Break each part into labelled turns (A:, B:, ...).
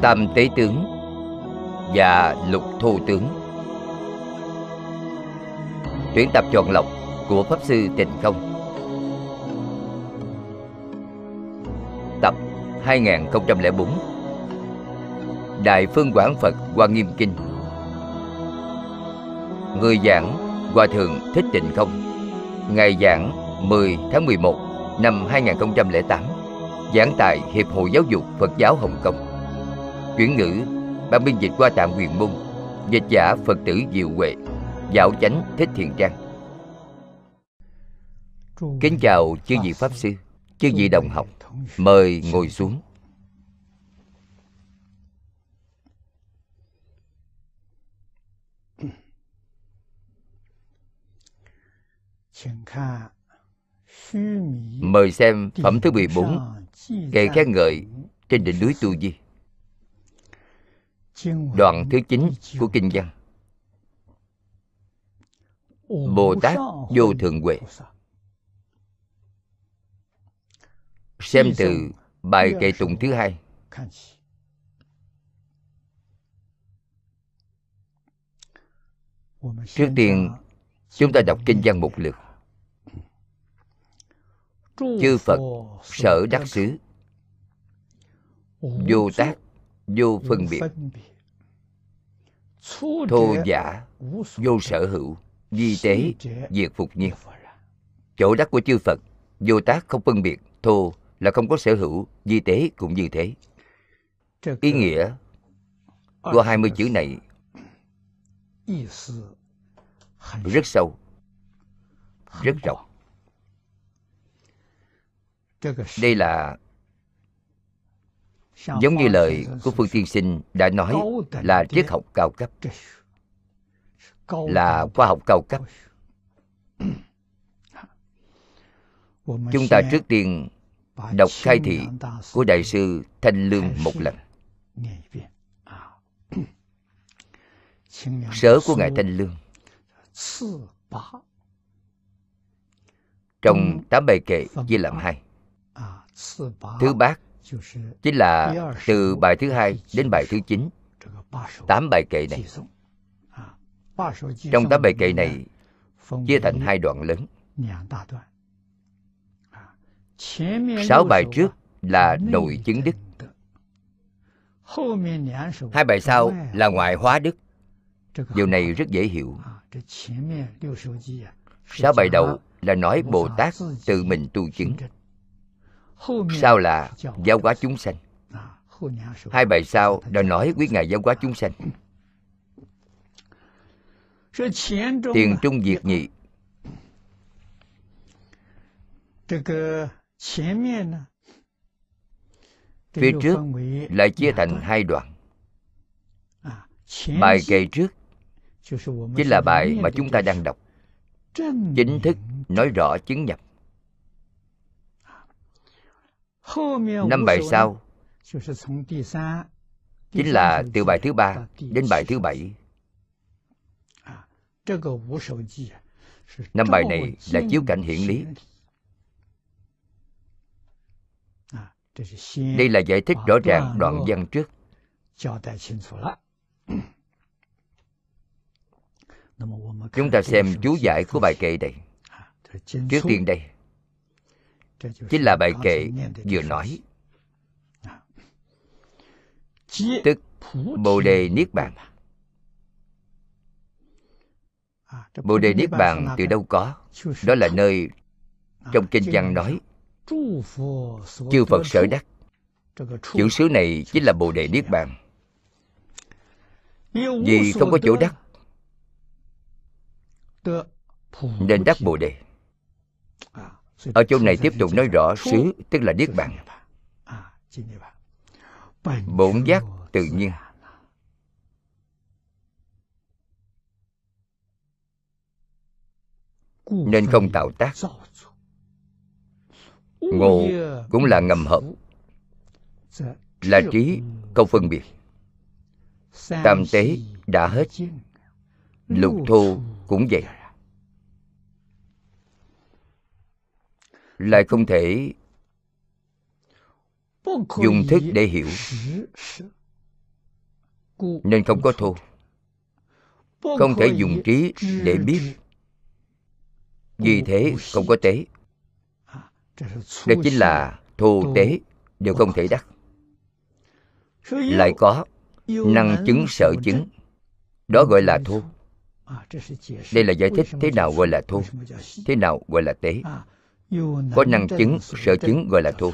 A: tam tế tướng và lục thu tướng. Tuyển tập chọn lọc của pháp sư tịnh không. Tập 2004 Đại Phương Quảng Phật Hoa Nghiêm Kinh. Người giảng Hòa Thượng Thích Tịnh Không. Ngày giảng 10 tháng 11 năm 2008 Giảng tại Hiệp hội Giáo dục Phật giáo Hồng Kông. Chuyển ngữ, Ban biên dịch qua tạm quyền môn, Dịch giả Phật tử Diệu Huệ Dạo chánh Thích Thiện Trang. Kính chào chư vị Pháp Sư, Chư vị đồng học, Mời ngồi xuống. Mời xem phẩm thứ 14 Kệ khen ngợi trên đỉnh núi Tu Di. Đoạn thứ 9 của Kinh văn. Bồ Tát Vô Thượng Huệ. Xem từ bài kệ tụng thứ hai. Trước tiên chúng ta đọc kinh văn một lượt. Chư phật sở đắc xứ. Vô tác vô phân biệt. thô giả vô sở hữu di tế diệt phục nhiên chỗ đắc của chư phật vô tác không phân biệt thô là không có sở hữu di tế cũng như thế. Ý nghĩa của hai mươi chữ này rất sâu rất rộng. Đây là giống như lời của phương tiên sinh đã nói là triết học cao cấp. Là khoa học cao cấp. Chúng ta trước tiên đọc khai thị của đại sư thanh lương một lần. sớ của ngài thanh lương. Trong tám bài kệ chia làm hai. Thứ bát chính là từ bài thứ hai đến bài thứ chín tám bài kệ này trong tám bài kệ này chia thành hai đoạn lớn sáu bài trước là nội chứng đức hai bài sau là ngoại hóa đức điều này rất dễ hiểu sáu bài đầu là nói bồ tát tự mình tu chứng sau là giáo hóa chúng sanh? Hai bài sau đã nói quyết ngài giáo hóa chúng sanh. Tiền trung diệt nhị. Phía trước lại chia thành hai đoạn. Bài kệ trước chính là bài mà chúng ta đang đọc. chính thức nói rõ chứng nhập năm bài sau chính là từ bài thứ ba đến bài thứ bảy. năm bài này là chiếu cảnh hiển lý. đây là giải thích rõ ràng đoạn văn trước. chúng ta xem chú giải của bài kệ này trước tiên đây chính là bài kệ vừa nói. Tức bồ đề niết bàn. Bồ đề niết bàn từ đâu có? Đó là nơi trong kinh văn nói, chư phật sở đắc. Chữ xứ này chính là bồ đề niết bàn. Vì không có chỗ đắc, nên đắc bồ đề ở chỗ này tiếp tục nói rõ xứ tức là niết bàn bổn giác tự nhiên nên không tạo tác ngộ cũng là ngầm hợp là trí không phân biệt tam tế đã hết lục thô cũng vậy lại không thể dùng thức để hiểu. Nên không có thô. Không thể dùng trí để biết. Vì thế không có tế. Đây chính là thô tế đều không thể đắc. Lại có năng chứng sở chứng. Đó gọi là thô. Đây là giải thích thế nào gọi là thô, thế nào gọi là tế có năng chứng sở chứng gọi là thô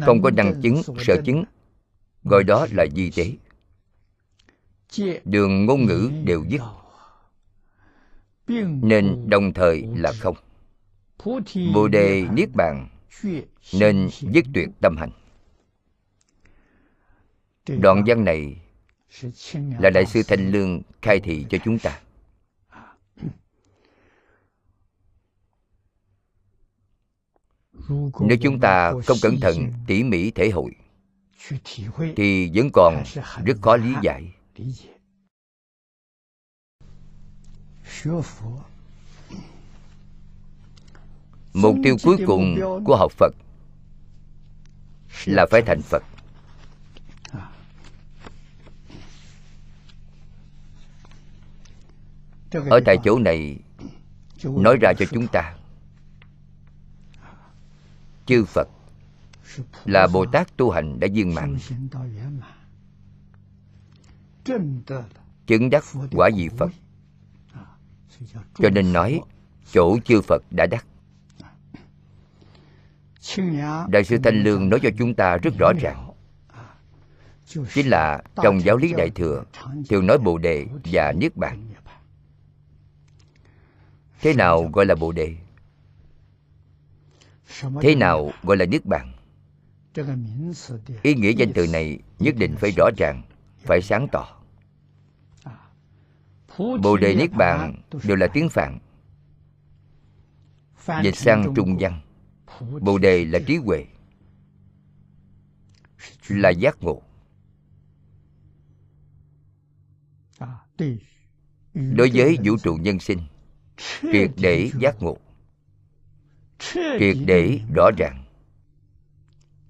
A: không có năng chứng sở chứng. gọi đó là di tế. Đường ngôn ngữ đều dứt. Nên đồng thời là không. Bồ đề niết bàn nên dứt tuyệt tâm hành. Đoạn văn này là đại sư thanh lương khai thị cho chúng ta nếu chúng ta không cẩn thận tỉ mỉ thể hội thì vẫn còn rất khó lý giải. Mục tiêu cuối cùng của học phật là phải thành phật. Ở tại chỗ này nói ra cho chúng ta chư phật là bồ tát tu hành đã viên mãn. Chứng đắc quả vị phật. Cho nên nói, chỗ chư phật đã đắc. Đại sư thanh lương nói cho chúng ta rất rõ ràng. Chính là trong giáo lý đại thừa thường nói bồ đề và niết bàn. Thế nào gọi là bồ đề? Thế nào gọi là niết bàn? Ý nghĩa danh từ này nhất định phải rõ ràng phải sáng tỏ. Bồ đề niết bàn đều là tiếng phạn. Dịch sang trung văn bồ đề là trí huệ là giác ngộ. Đối với vũ trụ nhân sinh triệt để giác ngộ triệt để rõ ràng.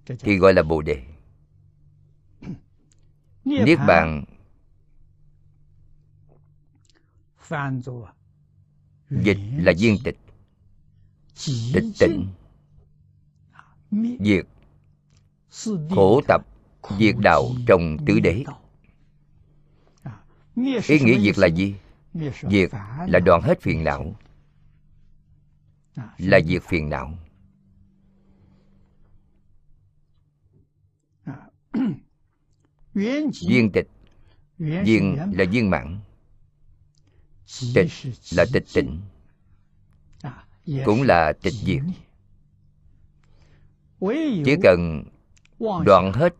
A: Thì gọi là bồ đề. Niết bàn. Dịch là viên tịch. Tịch tỉnh diệt. Khổ tập. Diệt đạo trong tứ đế. ý nghĩa diệt là gì? Diệt là đoạn hết phiền não là diệt phiền não. Viên tịch. Viên là viên mãn. Tịch là tịch tịnh, cũng là tịch diệt. Chỉ cần đoạn hết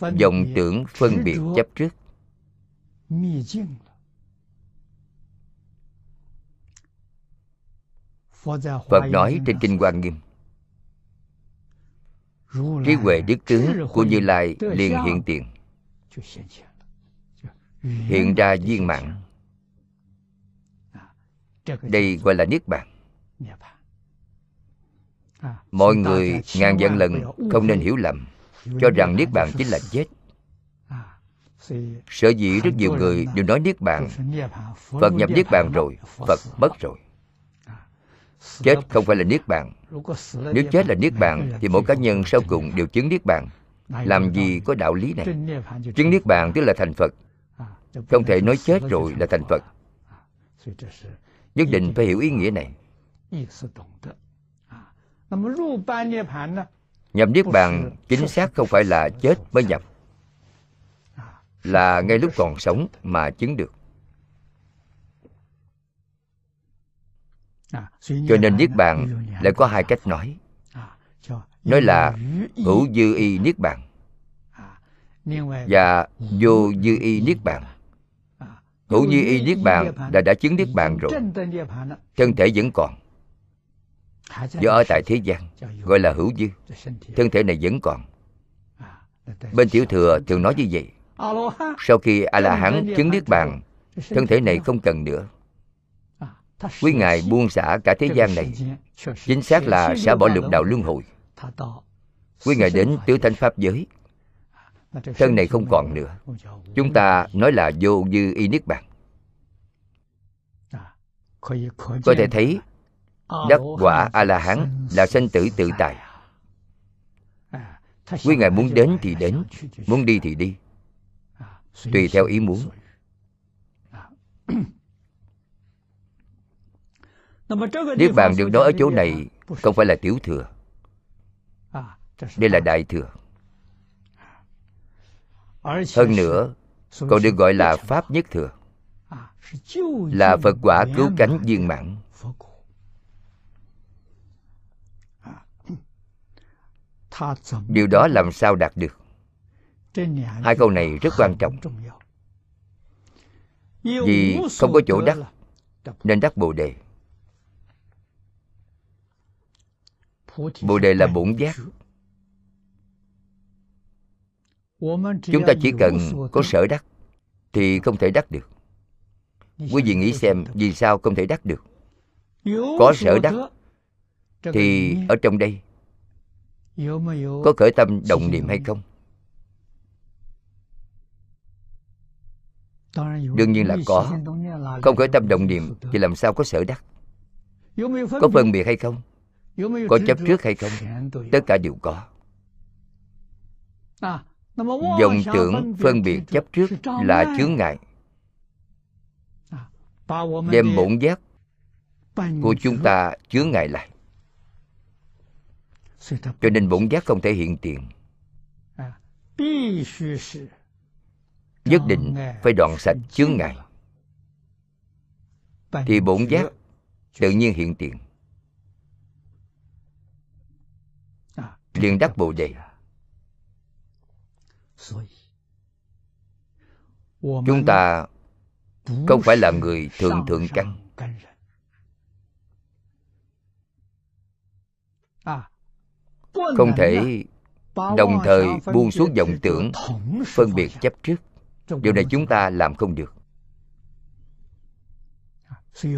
A: vọng tưởng phân biệt chấp trước phật nói trên kinh quan nghiêm. Trí huệ đức tướng của như lai liền hiện tiền. Hiện ra viên mãn. Đây gọi là niết bàn. Mọi người ngàn vạn lần không nên hiểu lầm cho rằng niết bàn chính là chết. Sở dĩ rất nhiều người đều nói niết bàn phật nhập niết bàn rồi phật mất rồi chết không phải là niết bàn. Nếu chết là niết bàn, thì mỗi cá nhân sau cùng đều chứng niết bàn. Làm gì có đạo lý này? Chứng niết bàn tức là thành phật. Không thể nói chết rồi là thành phật. Nhất định phải hiểu ý nghĩa này. Nhập niết bàn chính xác không phải là chết mới nhập. Là ngay lúc còn sống mà chứng được. Cho nên niết bàn lại có hai cách nói. Nói là hữu dư y niết bàn và vô dư y niết bàn. Hữu dư y niết bàn là đã chứng niết bàn rồi. Thân thể vẫn còn. Do ở tại thế gian, gọi là hữu dư. Thân thể này vẫn còn. Bên tiểu thừa thường nói như vậy. Sau khi a la hán chứng niết bàn, thân thể này không cần nữa quý ngài buông xả cả thế gian này. Chính xác là sẽ bỏ lục đạo luân hồi. Quý ngài đến tứ thanh pháp giới. Thân này không còn nữa. Chúng ta nói là vô dư y niết bàn. Có thể thấy, đắc quả a la hán là sanh tử tự tại. Quý ngài muốn đến thì đến, muốn đi thì đi. Tùy theo ý muốn niết bàn được nói ở chỗ này không phải là tiểu thừa. Đây là đại thừa. Hơn nữa còn được gọi là pháp nhất thừa là phật quả cứu cánh viên mãn. Điều đó làm sao đạt được? Hai câu này rất quan trọng. Vì không có chỗ đắc nên đắc bồ đề bồ đề là bổn giác. Chúng ta chỉ cần có sở đắc thì không thể đắc được. Quý vị nghĩ xem vì sao không thể đắc được? Có sở đắc thì ở trong đây có khởi tâm động niệm hay không? Đương nhiên là có. Không khởi tâm động niệm thì làm sao có sở đắc? Có phân biệt hay không có chấp trước hay không? Tất cả đều có. Dòng tưởng phân biệt chấp trước là chướng ngại. Đem bổn giác của chúng ta chướng ngại lại. Cho nên bổn giác không thể hiện tiền. Nhất định phải đoạn sạch chướng ngại. thì bổn giác tự nhiên hiện tiền liền đắc bồ đề. Chúng ta không phải là người thường thượng căn. Không thể đồng thời buông xuống vọng tưởng, phân biệt chấp trước. Điều này chúng ta làm không được.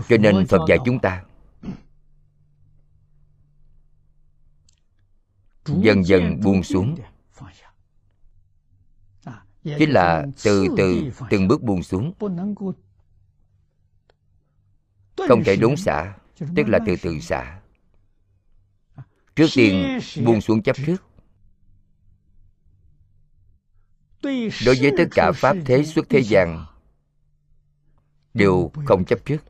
A: Cho nên phật dạy chúng ta dần dần buông xuống. chính là từ từ từng bước buông xuống. Không thể đốn xả tức là từ từ xả. Trước tiên buông xuống chấp trước. Đối với tất cả pháp thế xuất thế gian đều không chấp trước.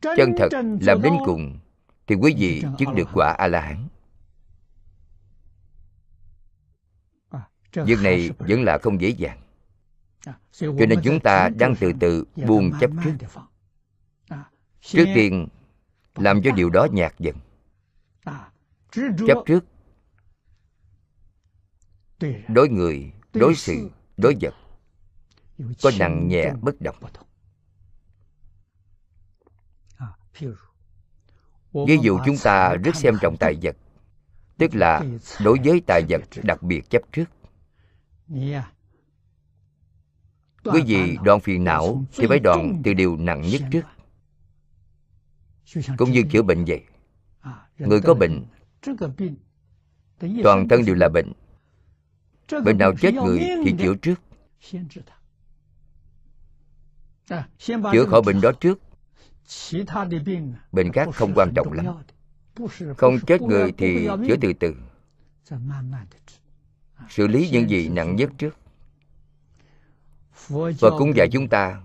A: Chân thật làm đến cùng thì quý vị chứng được quả a la hán việc này vẫn là không dễ dàng. Cho nên chúng ta đang từ từ buông chấp trước. trước tiên làm cho điều đó nhạt dần. Chấp trước. Đối người đối sự đối vật. Có nặng nhẹ bất đồng ví dụ chúng ta rất xem trọng tài vật tức là đối với tài vật đặc biệt chấp trước. Quý vị đoạn phiền não thì phải đoạn từ điều nặng nhất trước. cũng như chữa bệnh vậy. Người có bệnh toàn thân đều là bệnh. Bệnh nào chết người thì chữa trước. Chữa khỏi bệnh đó trước bệnh khác không quan trọng lắm. không chết người thì chữa từ từ. Xử lý những gì nặng nhất trước. Và cũng dạy chúng ta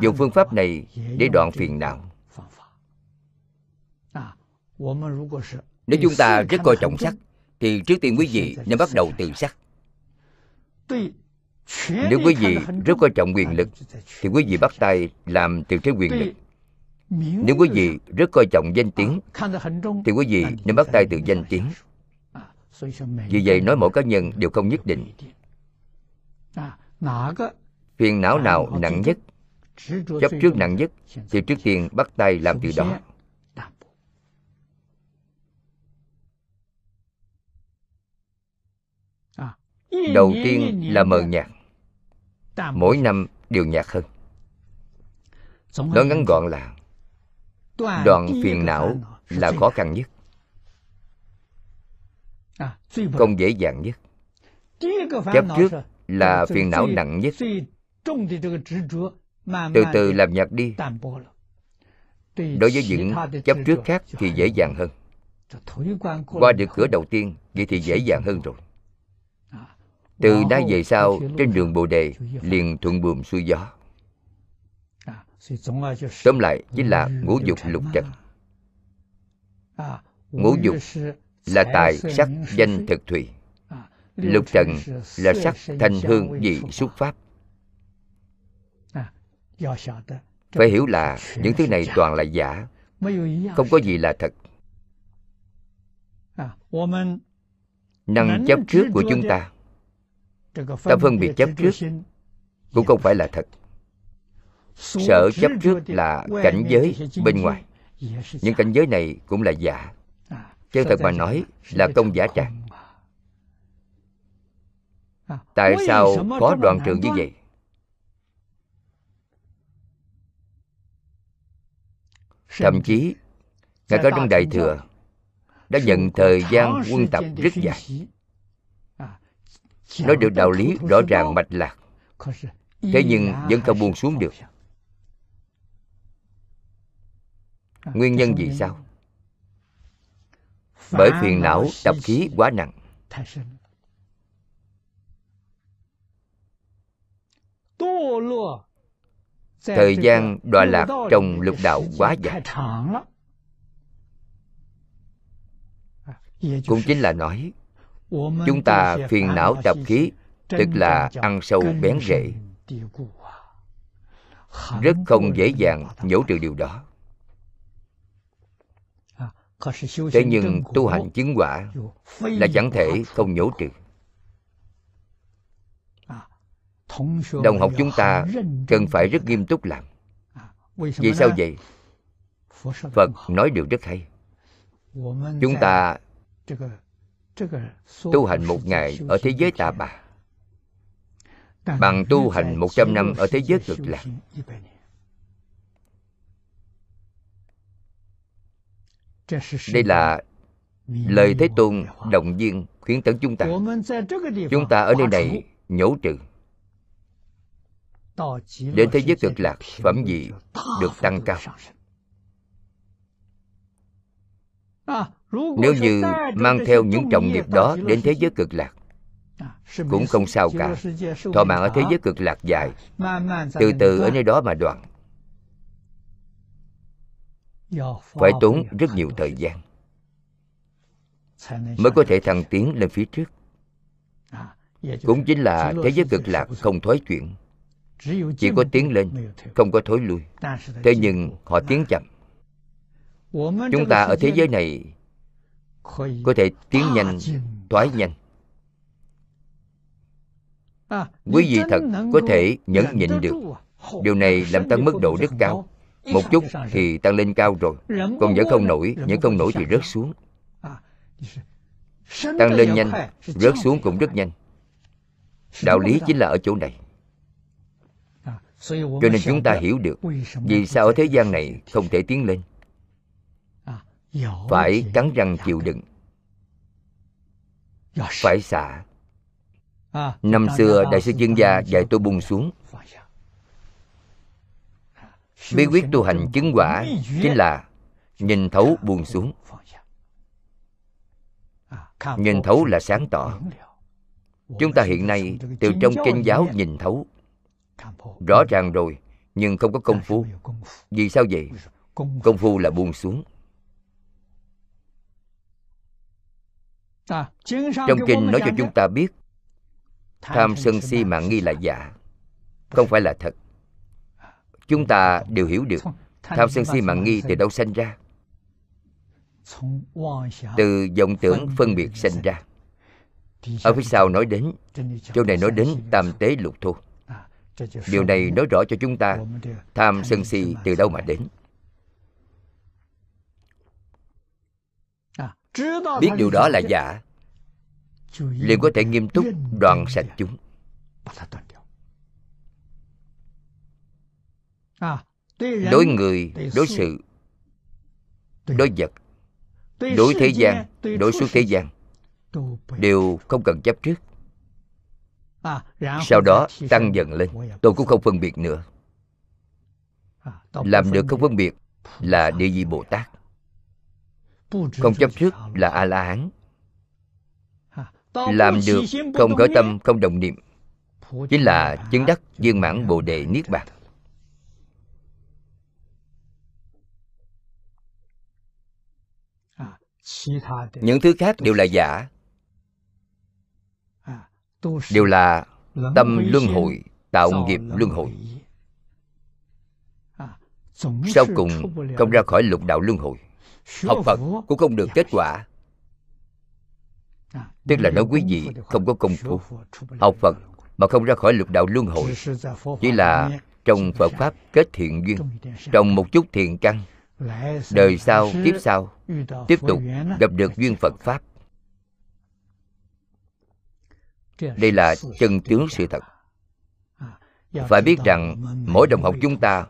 A: dùng phương pháp này để đoạn phiền não. nếu chúng ta rất coi trọng sắc thì trước tiên quý vị nên bắt đầu từ sắc nếu quý vị rất coi trọng quyền lực thì quý vị bắt tay làm từ trên quyền lực nếu quý vị rất coi trọng danh tiếng thì quý vị nên bắt tay từ danh tiếng. vì vậy nói mỗi cá nhân đều không nhất định. phiền não nào nặng nhất chấp trước nặng nhất thì trước tiên bắt tay làm từ đó. đầu tiên là mờ nhạt. Mỗi năm đều nhạt hơn. Nói ngắn gọn là đoạn phiền não là khó khăn nhất. Không dễ dàng nhất. Chấp trước là phiền não nặng nhất. từ từ làm nhạt đi. đối với những chấp trước khác thì dễ dàng hơn. Qua được cửa đầu tiên vậy thì dễ dàng hơn rồi. Từ nay về sau trên đường bồ đề liền thuận buồm xuôi gió tóm lại chính là ngũ dục lục trần ngũ dục là tài sắc danh thực thùy. lục trần là sắc thanh hương vị xúc pháp. Phải hiểu là những thứ này toàn là giả không có gì là thật. Năng chấp trước của chúng ta ta phân biệt chấp trước cũng không phải là thật sợ chấp trước là cảnh giới bên ngoài. Những cảnh giới này cũng là giả. Chân thật mà nói là công giả tràng tại sao có đoạn trường như vậy? Thậm chí ngài có trong đại thừa đã nhận thời gian quân tập rất dài. nói được đạo lý rõ ràng mạch lạc. Thế nhưng vẫn không buông xuống được nguyên nhân vì sao? Bởi phiền não tập khí quá nặng. thời gian đọa lạc trong lục đạo quá dài. cũng chính là nói chúng ta phiền não tập khí tức là ăn sâu bén rễ. rất không dễ dàng nhổ trừ điều đó thế nhưng tu hành chứng quả là chẳng thể không nhổ trừ. Đồng học chúng ta cần phải rất nghiêm túc làm. Vì sao vậy? Phật nói được rất hay. Chúng ta tu hành một ngày ở thế giới tà bà. Bằng tu hành một trăm năm ở thế giới cực lạc đây là lời thế tôn động viên khuyến tấn chúng ta. chúng ta ở nơi này nhổ trừ. đến thế giới cực lạc phẩm vị được tăng cao nếu như mang theo những trọng nghiệp đó đến thế giới cực lạc cũng không sao cả。thọ mạng ở thế giới cực lạc dài từ từ ở nơi đó mà đoạn phải tốn rất nhiều thời gian mới có thể thăng tiến lên phía trước. Cũng chính là thế giới cực lạc không thói chuyển. Chỉ có tiến lên không có thối lui. Thế nhưng họ tiến chậm. Chúng ta ở thế giới này có thể tiến nhanh thoái nhanh. Quý vị thật có thể nhẫn nhịn được. điều này làm tăng mức độ rất cao một chút thì tăng lên cao rồi. Còn nhẫn không nổi nhẫn không nổi thì rớt xuống. Tăng lên nhanh, rớt xuống cũng rất nhanh. Đạo lý chính là ở chỗ này. Cho nên chúng ta hiểu được vì sao ở thế gian này không thể tiến lên. Phải cắn răng chịu đựng. Phải xả. Năm xưa đại sư chuyên gia dạy tôi buông xuống bí quyết tu hành chứng quả chính là nhìn thấu buông xuống. Nhìn thấu là sáng tỏ. Chúng ta hiện nay từ trong kinh giáo nhìn thấu. Rõ ràng rồi, nhưng không có công phu. Vì sao vậy? Công phu là buông xuống. Trong kinh nói cho chúng ta biết, tham sân si mạng nghi là giả, không phải là thật chúng ta đều hiểu được tham sân si mạng nghi từ đâu sanh ra. Từ vọng tưởng phân biệt sanh ra. Ở phía sau nói đến, chỗ này nói đến tam tế lục thu điều này nói rõ cho chúng ta tham sân si từ đâu mà đến. Biết điều đó là giả. Liền có thể nghiêm túc đoạn sạch chúng? Đối người đối sự đối vật đối thế gian đối suốt thế gian. đều không cần chấp trước.
B: À,
A: sau đó tăng dần lên. Tôi cũng không phân biệt nữa.
B: À,
A: làm được không phân biệt là địa vị bồ tát. Không chấp trước là a la hán làm được không khởi tâm không đồng niệm. Chính là chứng đắc viên mãn bồ đề niết bàn những thứ khác đều là giả. Đều là tâm luân hồi, tạo nghiệp luân hồi. Sau cùng, không ra khỏi lục đạo luân hồi. Học phật cũng không được kết quả. Tức là nói quý vị không có công phu. Học phật mà không ra khỏi lục đạo luân hồi, chỉ là trong phật pháp kết thiện duyên. Trồng một chút thiện căn đời sau kiếp sau tiếp tục gặp được duyên phật pháp. Đây là chân tướng sự thật. phải biết rằng mỗi đồng học chúng ta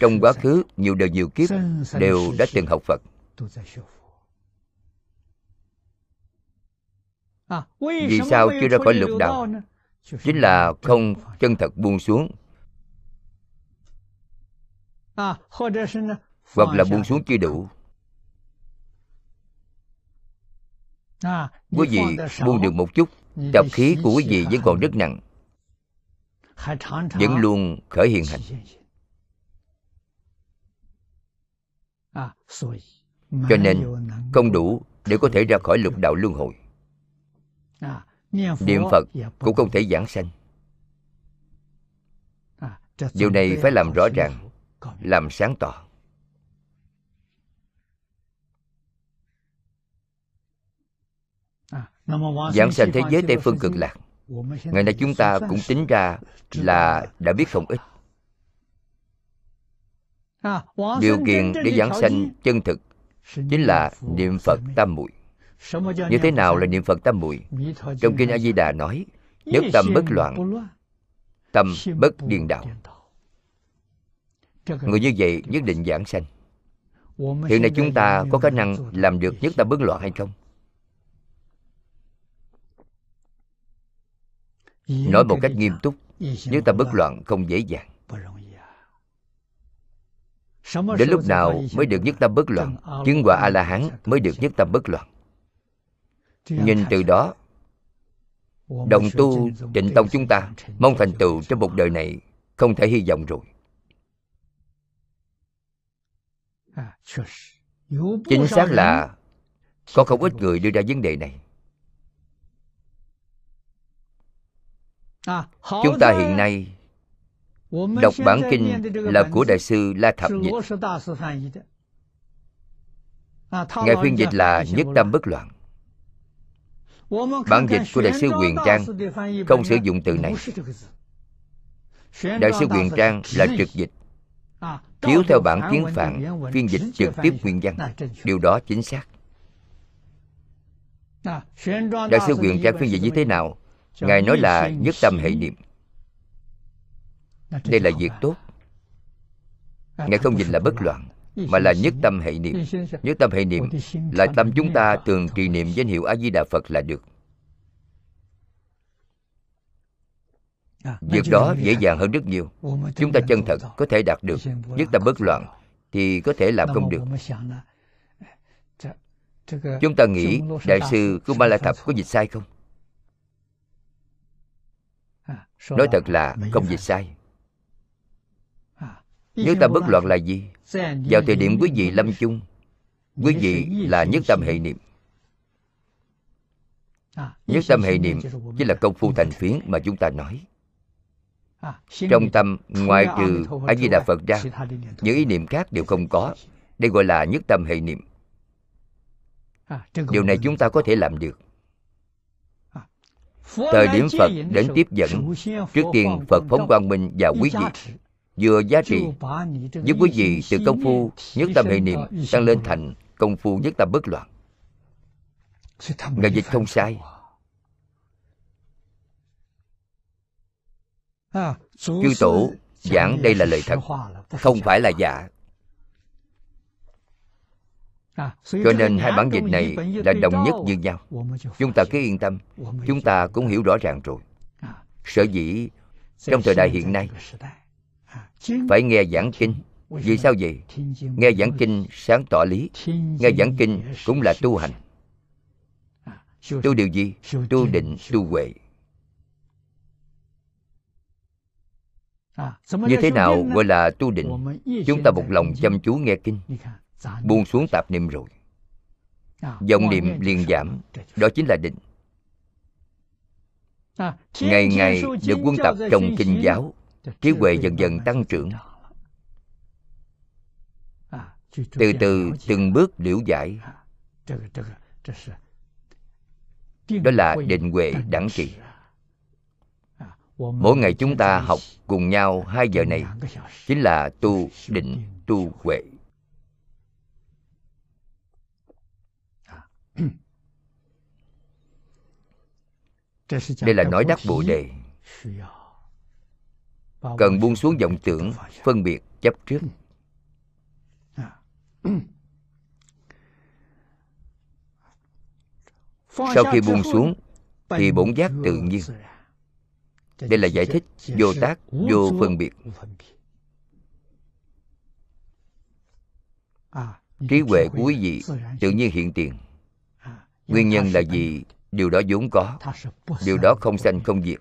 A: trong quá khứ nhiều đời nhiều kiếp đều đã từng học phật. vì sao chưa ra khỏi lục đạo? chính là không chân thật buông xuống hoặc là buông xuống chưa đủ. Quý vị buông được một chút tập khí của quý vị vẫn còn rất nặng. Vẫn luôn khởi hiện hành. Cho nên không đủ để có thể ra khỏi lục đạo luân hồi. Niệm phật cũng không thể giảng sanh. Điều này phải làm rõ ràng làm sáng tỏ. Giảng sanh thế giới tây phương cực lạc. Ngày nay chúng ta cũng tính ra là đã biết không ít. Điều kiện để giảng sanh chân thực chính là niệm phật tam muội. Như thế nào là niệm phật tam muội? Trong kinh a di đà nói nhất tâm bất loạn tâm bất điên đạo người như vậy nhất định giảng sanh. Hiện nay chúng ta có khả năng làm được nhất tâm bất loạn hay không? Nói một cách nghiêm túc, nhất tâm bất loạn không dễ dàng. Đến lúc nào mới được nhất tâm bất loạn, chứng quả a la hán mới được nhất tâm bất loạn. Nhìn từ đó, đồng tu trịnh tông chúng ta mong thành tựu trong một đời này không thể hy vọng rồi. Chính xác là có không ít người đưa ra vấn đề này. Chúng ta hiện nay đọc bản kinh là của đại sư la thập dịch ngài phiên dịch là nhất tâm bất loạn. Bản dịch của đại sư quyền trang không sử dụng từ này. đại sư quyền trang là trực dịch chiếu theo bản kiến phạn phiên dịch trực tiếp nguyên văn. điều đó chính xác. Đại sư quyền trang phiên dịch như thế nào? Ngài nói là nhất tâm hệ niệm. đây là việc tốt. Ngài không nhìn là bất loạn mà là nhất tâm hệ niệm. nhất tâm hệ niệm là tâm chúng ta thường trì niệm danh hiệu a di đà phật là được việc đó dễ dàng hơn rất nhiều chúng ta chân thật có thể đạt được nhất tâm bất loạn thì có thể làm không được chúng ta nghĩ đại sư kumala thập có dịch sai không nói thật là không dịch sai nhất tâm bất loạn là gì vào thời điểm quý vị lâm chung quý vị là nhất tâm hệ niệm nhất tâm hệ niệm chính là công phu thành phiến mà chúng ta nói trong tâm ngoài trừ a di đà phật ra những ý niệm khác đều không có. đây gọi là nhất tâm hệ niệm. Điều này chúng ta có thể làm được. Thời điểm phật đến tiếp dẫn trước tiên phật phóng quang minh vào quý vị vừa giá trị giúp quý vị từ công phu nhất tâm hệ niệm tăng lên thành công phu nhất tâm bất loạn. Ngài dịch không sai chư tổ giảng đây là lời thật không phải là giả. Cho nên hai bản dịch này là đồng nhất như nhau. Chúng ta cứ yên tâm chúng ta cũng hiểu rõ ràng rồi. Sở dĩ trong thời đại hiện nay phải nghe giảng kinh. Vì sao vậy? Nghe giảng kinh sáng tỏ lý. Nghe giảng kinh cũng là tu hành. Tu điều gì? Tu định tu huệ như thế nào gọi là tu định chúng ta một lòng chăm chú nghe kinh buông xuống tạp niệm rồi. Vọng niệm liền giảm đó chính là định. Ngày ngày được quân tập trong kinh giáo trí huệ dần dần tăng trưởng. từ từ từng bước liễu giải. Đó là định huệ đẳng trị mỗi ngày chúng ta học cùng nhau hai giờ này, chính là tu định tu huệ. Đây là nói đắc bồ đề. Cần buông xuống vọng tưởng, phân biệt, chấp trước. Sau khi buông xuống, thì bổn giác tự nhiên đây là giải thích vô tác vô phân biệt. Trí huệ của quý vị tự nhiên hiện tiền. Nguyên nhân là gì? điều đó vốn có. điều đó không sanh không diệt.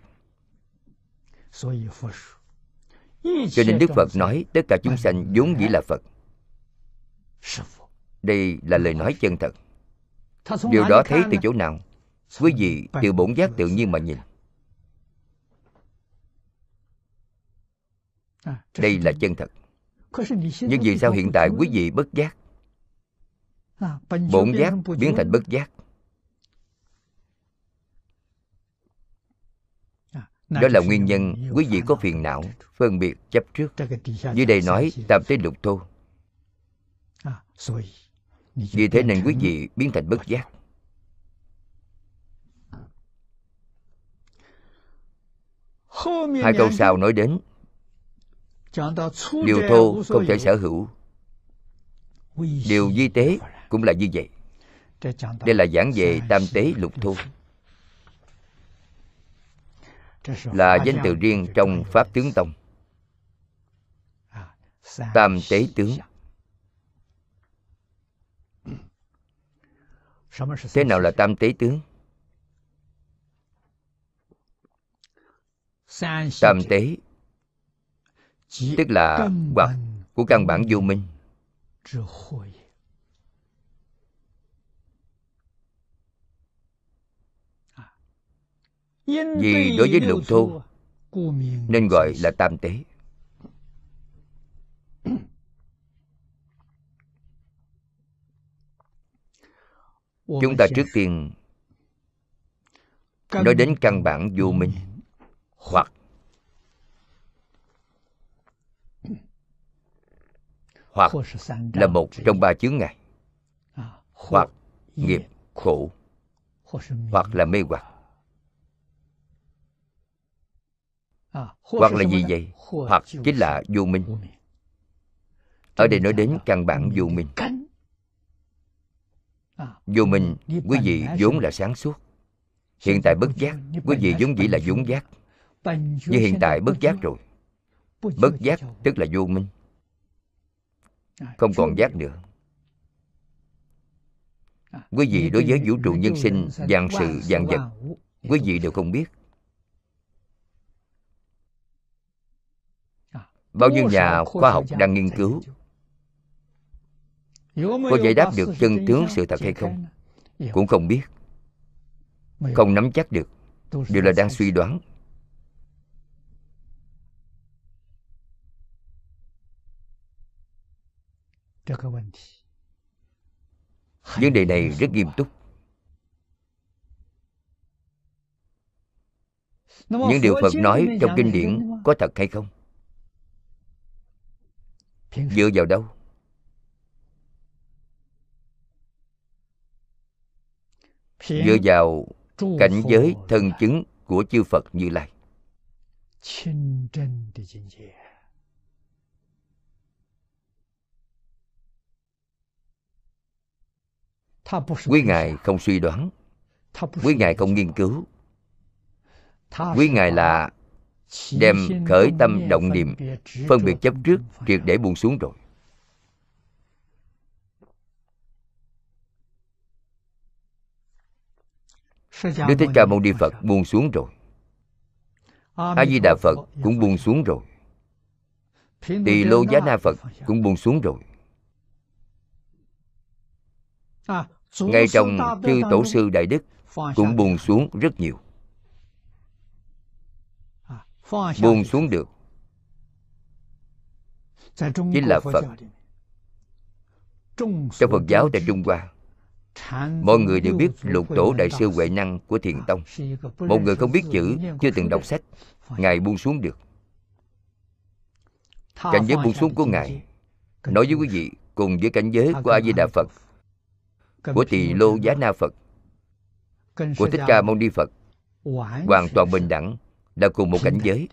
A: Cho nên đức phật nói tất cả chúng sanh vốn dĩ là phật. Đây là lời nói chân thật. Điều đó thấy từ chỗ nào? Quý vị từ bổn giác tự nhiên mà nhìn đây là chân thật. Nhưng vì sao hiện tại quý vị bất giác? Bổn giác biến thành bất giác. Đó là nguyên nhân quý vị có phiền não phân biệt chấp trước. Dưới đây nói tam tế lục thô vì thế nên quý vị biến thành bất giác. Hai câu sau nói đến điều thô không thể sở hữu. Điều di tế cũng là như vậy. Đây là giảng về tam tế lục thô. Là danh từ riêng trong pháp tướng tông. Tam tế tướng. thế nào là tam tế tướng? Tam tế tức là hoặc của căn bản vô minh. vì đối với lục thô nên gọi là tam tế. Chúng ta trước tiên nói đến căn bản vô minh hoặc hoặc là một trong ba chướng ngại. Hoặc nghiệp. khổ. Hoặc là mê hoặc. Hoặc là gì vậy? Hoặc chính là vô minh. ở đây nói đến căn bản vô minh. vô minh quý vị vốn là sáng suốt. Hiện tại bất giác. quý vị vốn dĩ là vốn giác. Nhưng hiện tại bất giác rồi. Bất giác tức là vô minh không còn giác nữa. Quý vị đối với vũ trụ nhân sinh vạn sự vạn vật quý vị đều không biết. Bao nhiêu nhà khoa học đang nghiên cứu? có giải đáp được chân tướng sự thật hay không? cũng không biết. Không nắm chắc được. Đều là đang suy đoán vấn đề này rất nghiêm túc. Những điều phật nói trong kinh điển có thật hay không? Dựa vào đâu? Dựa vào cảnh giới thân chứng của chư phật như lai quý ngài không suy đoán. Quý ngài không nghiên cứu. Quý ngài là đem khởi tâm động niệm phân biệt chấp trước triệt để buông xuống rồi. Đức thích ca mâu ni phật buông xuống rồi.
B: A
A: di đà phật cũng buông xuống rồi. Tỳ lô giá na phật cũng buông xuống rồi ngay trong chư tổ sư đại đức cũng buồn xuống rất nhiều.
B: Buồn
A: xuống được. Chính là phật. trong phật giáo tại trung hoa mọi người đều biết lục tổ đại sư huệ năng của thiền tông. Một người không biết chữ chưa từng đọc sách. Ngài buông xuống được. Cảnh giới buông xuống của ngài nói với quý vị cùng với cảnh giới của a di đà phật của tỳ lô giá na phật. Của thích ca mâu ni phật. Hoàn toàn bình đẳng là cùng một cảnh giới.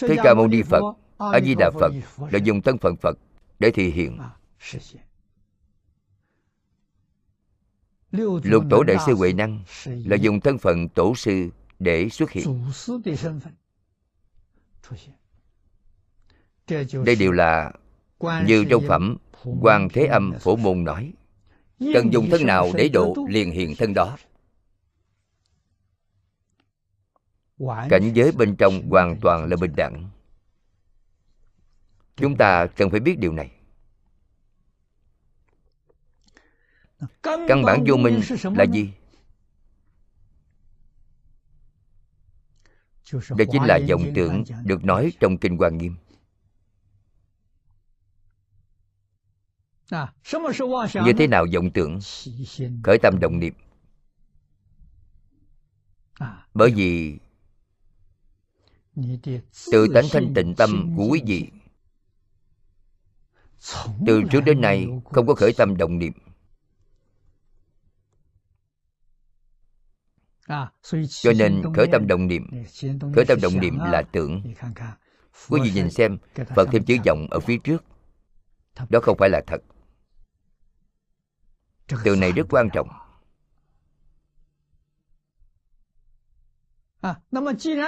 A: Thích ca mâu ni phật a di đà phật là dùng thân phận phật để thể hiện. Lục tổ đại sư huệ năng là dùng thân phận tổ sư để xuất hiện đây đều là như trong phẩm quan thế âm phổ môn nói. Cần dùng thân nào để độ liền hiện thân đó? Cảnh giới bên trong hoàn toàn là bình đẳng. Chúng ta cần phải biết điều này. Căn bản vô minh là gì? Đây chính là
B: dòng trưởng
A: được nói trong kinh hoa nghiêm. như thế nào vọng tưởng? Khởi tâm động niệm. Bởi vì
B: từ
A: tánh thanh tịnh tâm của quý vị. từ trước đến nay không có khởi tâm động niệm. Cho nên khởi tâm động niệm khởi tâm động niệm là tưởng. Quý vị nhìn xem phật thêm chữ vọng ở phía trước. Đó không phải là thật từ này rất quan trọng.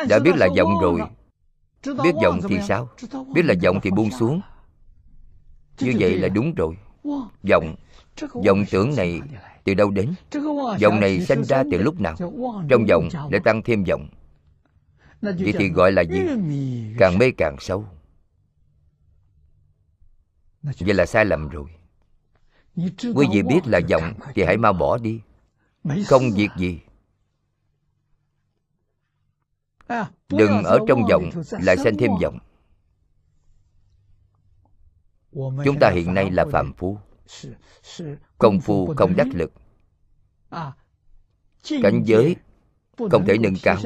A: Đã biết là
B: giọng
A: rồi. biết
B: giọng
A: thì sao? Biết là
B: giọng
A: thì buông xuống. Như vậy là đúng rồi.
B: Giọng
A: vọng tưởng này từ đâu đến? Vọng này sanh ra từ lúc nào? Trong vọng
B: để
A: tăng thêm vọng vậy thì gọi là gì? Càng mê càng sâu. Vậy là sai lầm rồi quý vị biết là vọng thì hãy mau bỏ đi. Không việc gì? Đừng ở trong vọng lại xem thêm vọng chúng ta hiện nay là phàm phu. Công phu không đắc lực. Cảnh giới không thể nâng cao.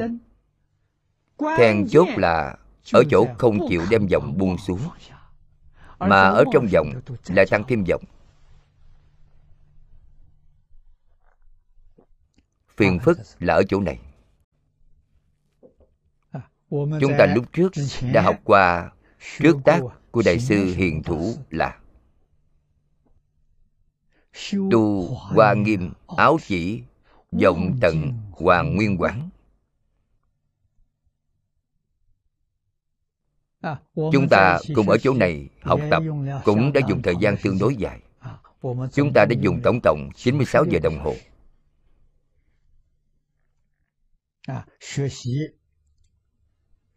A: Then chốt là ở chỗ không chịu đem vọng buông xuống, mà ở trong vọng lại tăng thêm vọng phiền phức là ở chỗ này. Chúng ta lúc trước đã học qua trước tác của đại sư hiền thủ là tu hoa nghiêm áo chỉ vọng tận hoàng nguyên quán. Chúng ta cùng ở chỗ này học tập cũng đã dùng thời gian tương đối dài. Chúng ta đã dùng tổng cộng 96 giờ đồng hồ.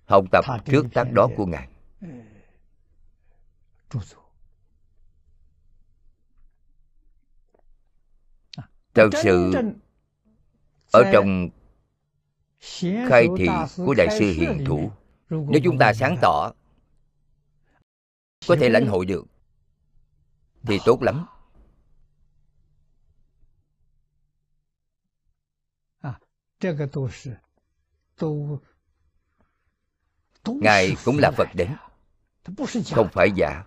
A: học tập trước tác đó của ngài. Thật sự ở trong khai thị của đại sư hiền thủ. nếu chúng ta sáng tỏ có thể lãnh hội được thì tốt lắm.
B: 这个都是都。
A: Ngài cũng là Phật đến Không phải giả。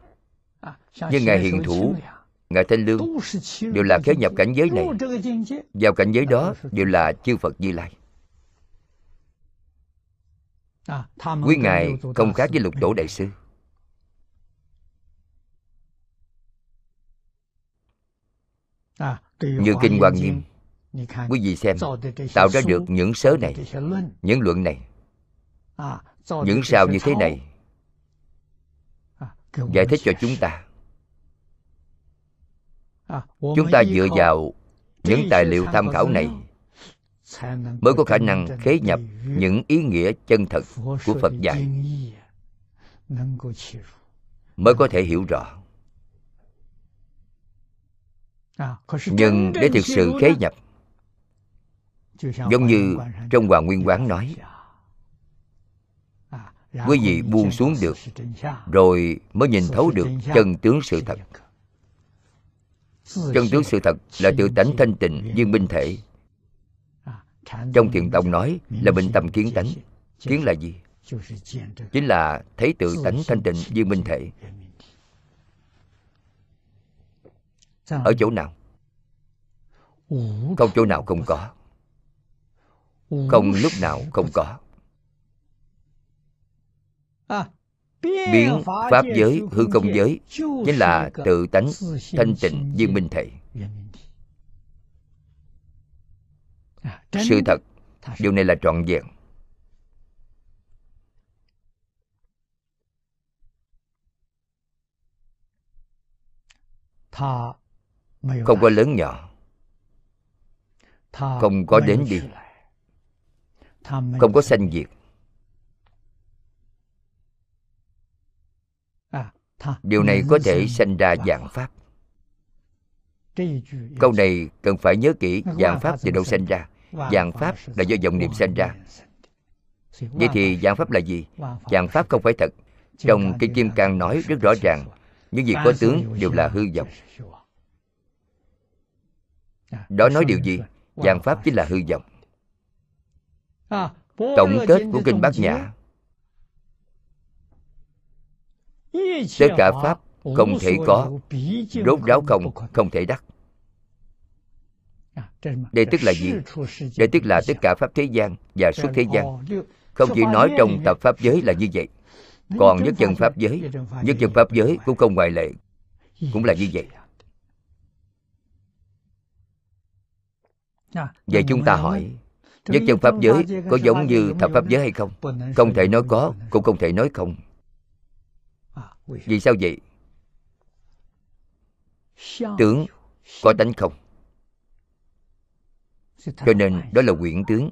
A: nhưng Ngài Hiền Thủ Ngài Thanh Lương Đều là khế nhập cảnh giới này。Vào cảnh giới đó đều là chư Phật Di Lai Quý Ngài không khác với lục tổ đại sư。Như Kinh Hoàng Nghiêm。Quý vị xem tạo ra được những sớ này những luận này những sao như thế này giải thích cho chúng ta. Chúng ta dựa vào những tài liệu tham khảo này mới có khả năng khế nhập những ý nghĩa chân thật của phật dạy. Mới có thể hiểu rõ. Nhưng để thực sự khế nhập giống như trong hoàng nguyên quán nói, quý vị buông xuống được, rồi mới nhìn thấu được chân tướng sự thật. Chân tướng sự thật là tự tánh thanh tịnh viên minh thể. Trong thiền tông nói là bình tâm kiến tánh. Kiến là gì? Chính là thấy tự tánh thanh tịnh viên minh thể. Ở chỗ nào? Không, chỗ nào không có không, lúc nào không có. Biến pháp giới, hư không giới, chính là tự tánh, thanh tịnh viên minh thể. Sự thật, điều này là trọn vẹn. Không có lớn nhỏ. Không có đến đi không có sanh diệt điều này có thể sanh ra dạng pháp câu này cần phải nhớ kỹ dạng pháp từ đâu sanh ra dạng pháp là do vọng niệm sanh ra vậy thì dạng pháp là gì dạng pháp không phải thật trong kinh kim cang nói rất rõ ràng những gì có tướng đều là hư vọng đó nói điều gì dạng pháp chính là hư vọng tổng kết của kinh bát nhã. Tất cả pháp không thể có rốt ráo không không thể đắc. Đây tức là gì? Đây tức là tất cả pháp thế gian và suốt thế gian. Không chỉ nói trong tập pháp giới là như vậy còn nhất chân pháp giới nhất chân pháp giới cũng không ngoại lệ cũng là như vậy. Vậy chúng ta hỏi nhất chân pháp giới có giống như thập pháp giới hay không? Không thể nói có, cũng không thể nói không. Vì sao vậy? Tướng có tánh không? Cho nên đó là quyển tướng.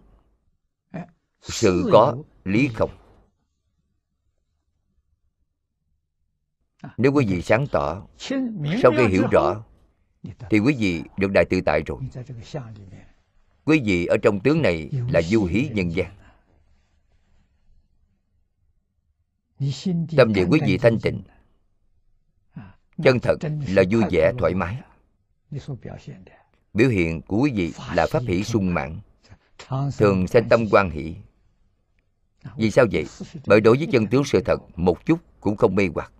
A: Sự có, lý không? Nếu quý vị sáng tỏ, sau khi hiểu rõ, thì quý vị được đại tự tại rồi quý vị ở trong tướng này là du hí nhân gian. tâm địa quý vị thanh tịnh. chân thật. Là vui vẻ thoải mái. Biểu hiện của quý vị là pháp hỷ sung mãn. thường sanh tâm quan hỷ. Vì sao vậy? Bởi đối với chân tướng sự thật một chút cũng không mê hoặc.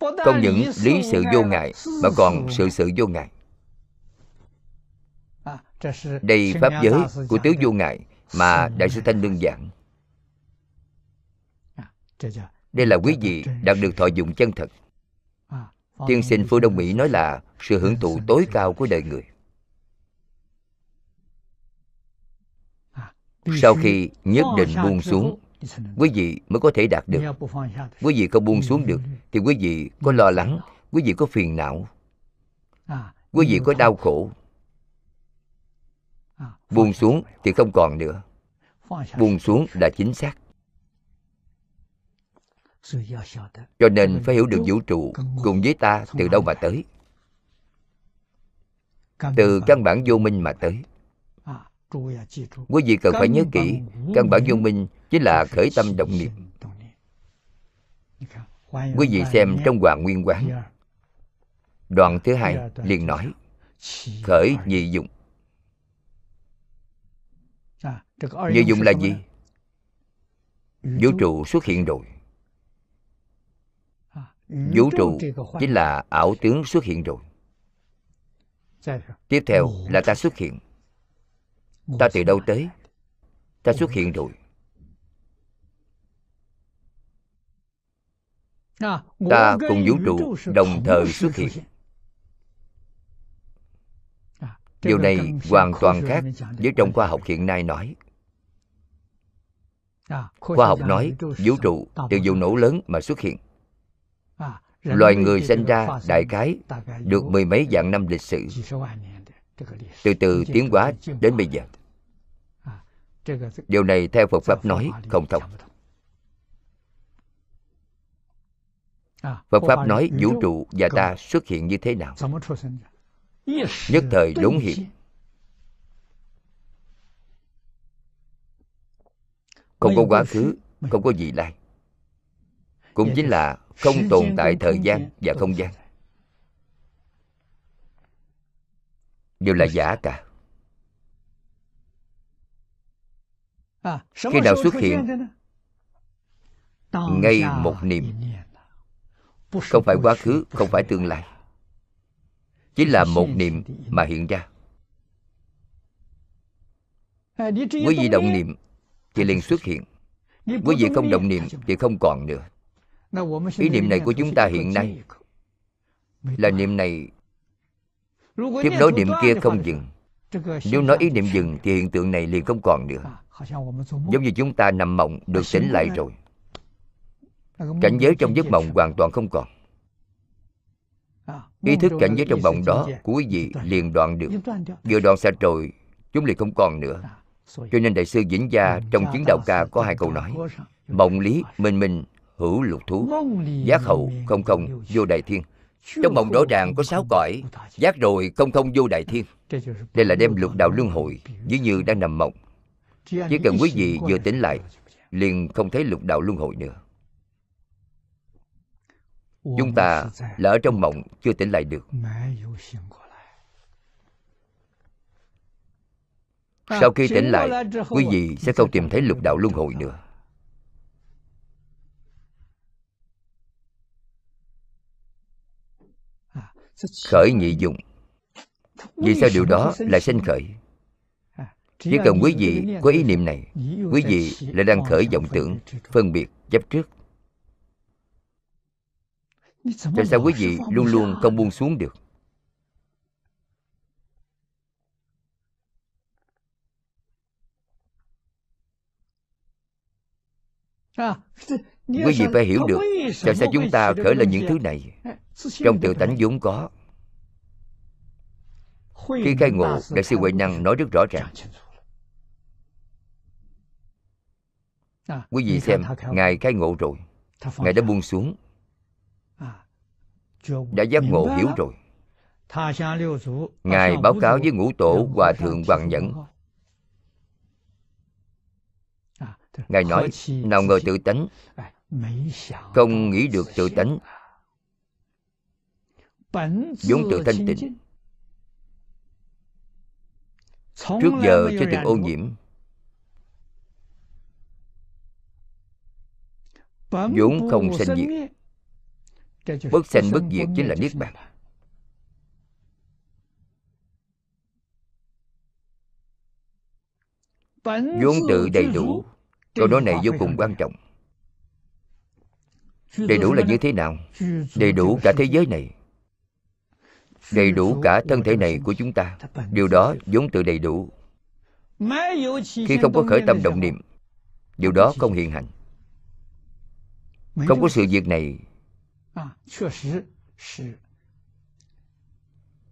A: Không những lý sự vô ngại mà còn sự sự vô ngại đây pháp giới của tứ vô ngại mà đại sư thanh đơn giản. Đây là quý vị đạt được thọ dụng chân thật. Tiên sinh phương đông mỹ nói là sự hưởng thụ tối cao của đời người. Sau khi nhất định buông xuống quý vị mới có thể đạt được. Quý vị không buông xuống được thì quý vị có lo lắng quý vị có phiền não. Quý vị có đau khổ buông xuống thì không còn nữa. Buông xuống là chính xác. Cho nên phải hiểu được vũ trụ cùng với ta từ đâu mà tới. Từ căn bản vô minh mà tới. Quý vị cần phải nhớ kỹ, căn bản vô minh chính là khởi tâm động niệm. Quý vị xem trong hoàng nguyên quán, đoạn thứ hai liền nói, khởi nhị dụng nhị dụng là gì? vũ trụ xuất hiện rồi. Vũ trụ chính là ảo tướng xuất hiện rồi. Tiếp theo là ta xuất hiện. Ta từ đâu tới? Ta xuất hiện rồi. Ta cùng vũ trụ đồng thời xuất hiện điều này hoàn toàn khác với trong khoa học hiện nay nói. Khoa học nói vũ trụ từ vụ nổ lớn mà xuất hiện. Loài người sinh ra đại khái được mười mấy vạn năm lịch sử. Từ từ tiến hóa đến bây giờ. Điều này theo phật pháp nói không thông. Phật pháp nói vũ trụ và ta xuất hiện như thế nào nhất thời đúng hiện không có quá khứ không có vị lai. Cũng chính là không tồn tại thời gian và không gian. Đều là giả cả. Khi nào xuất hiện ngay một niệm. không phải quá khứ không phải tương lai chỉ là một niệm mà hiện ra. Quý vị động niệm thì liền xuất hiện. Quý vị không động niệm thì không còn nữa. Ý niệm này của chúng ta hiện nay là niệm này tiếp nối niệm kia không dừng. Nếu nói ý niệm dừng thì hiện tượng này liền không còn nữa. Giống như chúng ta nằm mộng được tỉnh lại rồi. Cảnh giới trong giấc mộng hoàn toàn không còn ý thức cảnh giới trong mộng đó của quý vị liền đoạn được. Vừa đoạn sạch rồi chúng liền không còn nữa. Cho nên đại sư vĩnh gia trong chứng đạo ca có hai câu nói. mộng lý minh minh hữu lục thú. Giác hậu không không vô đại thiên. Trong mộng rõ ràng có sáu cõi. Giác rồi không không vô đại thiên. Đây là đem lục đạo luân hồi ví như đang nằm mộng. Chỉ cần quý vị vừa tỉnh lại liền không thấy lục đạo luân hồi nữa chúng ta lỡ trong mộng chưa tỉnh lại được. Sau khi tỉnh lại, quý vị sẽ không tìm thấy lục đạo luân hồi nữa. Khởi nhị dụng. Vì sao điều đó lại sinh khởi? Chỉ cần quý vị có ý niệm này, quý vị lại đang khởi vọng tưởng phân biệt chấp trước tại sao quý vị luôn luôn không buông xuống được? Quý vị phải hiểu được tại sao chúng ta khởi lên những thứ này. Trong tự tánh vốn có. Khi khai ngộ đại sư huệ năng nói rất rõ ràng. quý vị xem ngài khai ngộ rồi. Ngài đã buông xuống đã giác ngộ hiểu rồi. Ngài báo cáo với ngũ tổ hòa thượng hoàng nhẫn. ngài nói nào ngờ tự tánh. Không nghĩ được tự tánh. vốn tự thanh tịnh. trước giờ chưa từng ô nhiễm. Vốn không sanh diệt bất sanh bất diệt chính là niết bàn. vốn tự đầy đủ câu nói này vô cùng quan trọng. Đầy đủ là như thế nào? Đầy đủ cả thế giới này. Đầy đủ cả thân thể này của chúng ta. Điều đó vốn tự đầy đủ. Khi không có khởi tâm động niệm điều đó không hiện hành không có sự việc này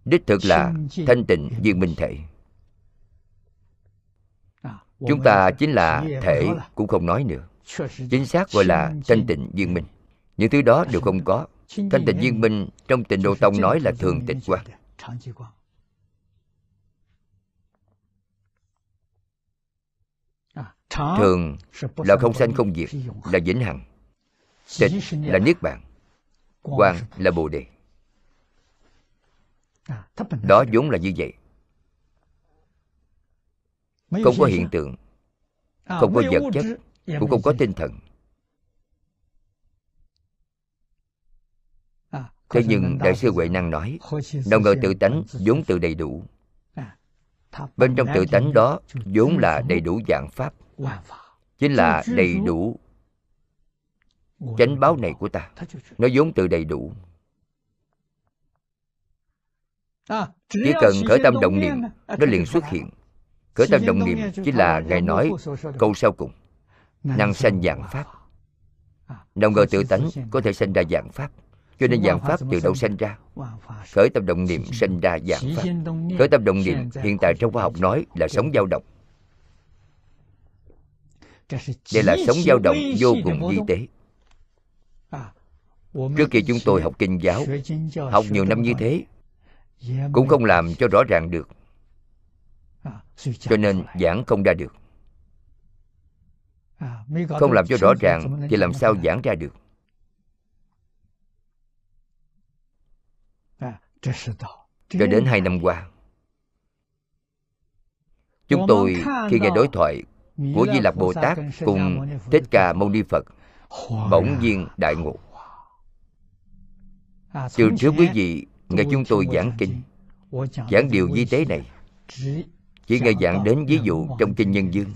A: đích thực là thanh tịnh viên minh thể. Chúng ta chính là thể cũng không nói nữa. chính xác gọi là thanh tịnh viên minh. Những thứ đó đều không có. thanh tịnh viên minh trong tịnh độ tông nói là thường tịch quan thường là không sanh không diệt là vĩnh hằng. Tịch là niết bàn quan là bồ đề. Đó vốn là như vậy. Không có hiện tượng không có vật chất cũng không có tinh thần. Thế nhưng đại sư huệ năng nói nào ngờ tự tánh vốn tự đầy đủ. Bên trong tự tánh đó vốn là đầy đủ dạng pháp chính là đầy đủ chánh báo này của ta nó vốn tự đầy đủ. Chỉ cần khởi tâm động niệm nó liền xuất hiện. Khởi tâm động niệm chỉ là ngài nói câu sau cùng. Năng sanh dạng pháp. Đồng ngờ tự tánh có thể sanh ra dạng pháp cho nên dạng pháp từ đâu sanh ra? Khởi tâm động niệm sanh ra dạng pháp. Khởi tâm động niệm hiện tại trong khoa học nói là sống dao động. Đây là sống dao động vô cùng vi tế trước khi chúng tôi học kinh giáo học nhiều năm như thế cũng không làm cho rõ ràng được. Cho nên giảng không ra được. Không làm cho rõ ràng thì làm sao giảng ra được? Cho đến hai năm qua chúng tôi khi nghe đối thoại của di lặc bồ tát cùng thích ca mâu ni phật bỗng nhiên đại ngộ. Từ trước quý vị nghe chúng tôi giảng kinh giảng điều di tế này chỉ nghe giảng đến ví dụ trong kinh nhân dương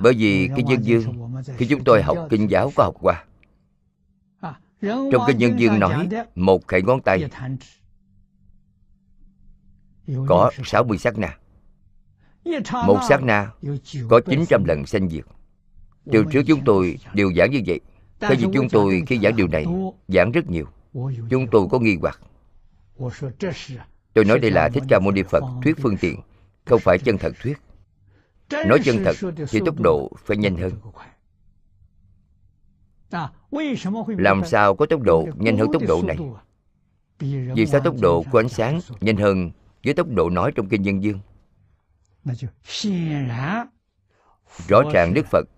A: bởi vì kinh nhân dương khi chúng tôi học kinh giáo có học qua trong kinh nhân dương nói một khẩy ngón tay có 60 sát na. Một sát na có 900 lần sanh diệt từ trước chúng tôi đều giảng như vậy. Thế vì chúng tôi khi giảng điều này Giảng rất nhiều. Chúng tôi có nghi hoặc. Tôi nói đây là Thích Ca Mâu Ni Phật thuyết phương tiện Không phải chân thật thuyết. Nói chân thật thì tốc độ phải nhanh hơn. Làm sao có tốc độ nhanh hơn tốc độ này? Vì sao tốc độ của ánh sáng nhanh hơn với tốc độ nói trong kinh nhân dương? Rõ ràng đức phật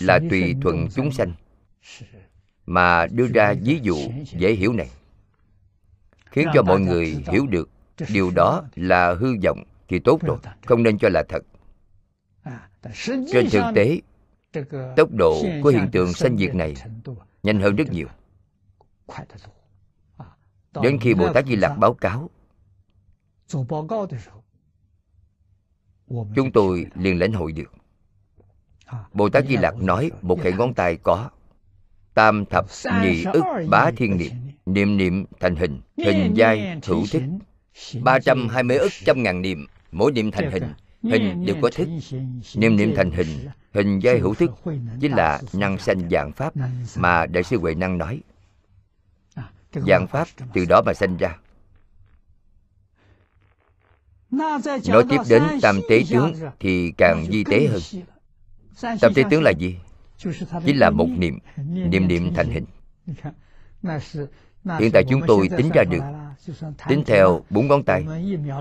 A: là tùy thuận chúng sanh mà đưa ra ví dụ dễ hiểu này. Khiến cho mọi người hiểu được điều đó là hư vọng thì tốt rồi, không nên cho là thật. Trên thực tế, tốc độ của hiện tượng sanh diệt này nhanh hơn rất nhiều. Đến khi bồ tát di lặc báo cáo, chúng tôi liền lãnh hội được bồ tát di lặc nói, một hệ ngón tay có tam thập nhị ức bá thiên niệm niệm niệm thành hình hình giai hữu thức ba trăm hai mươi ức trăm ngàn niệm, mỗi niệm thành hình hình đều có thức niệm niệm thành hình hình giai hữu thức chính là năng sanh dạng pháp mà đại sư huệ năng nói. Dạng pháp từ đó mà sanh ra. Nói tiếp đến tam tế tướng thì càng di tế hơn tam tế tướng là gì? chính là một niệm niệm niệm thành hình。hiện tại chúng tôi tính ra được tính theo bốn ngón tay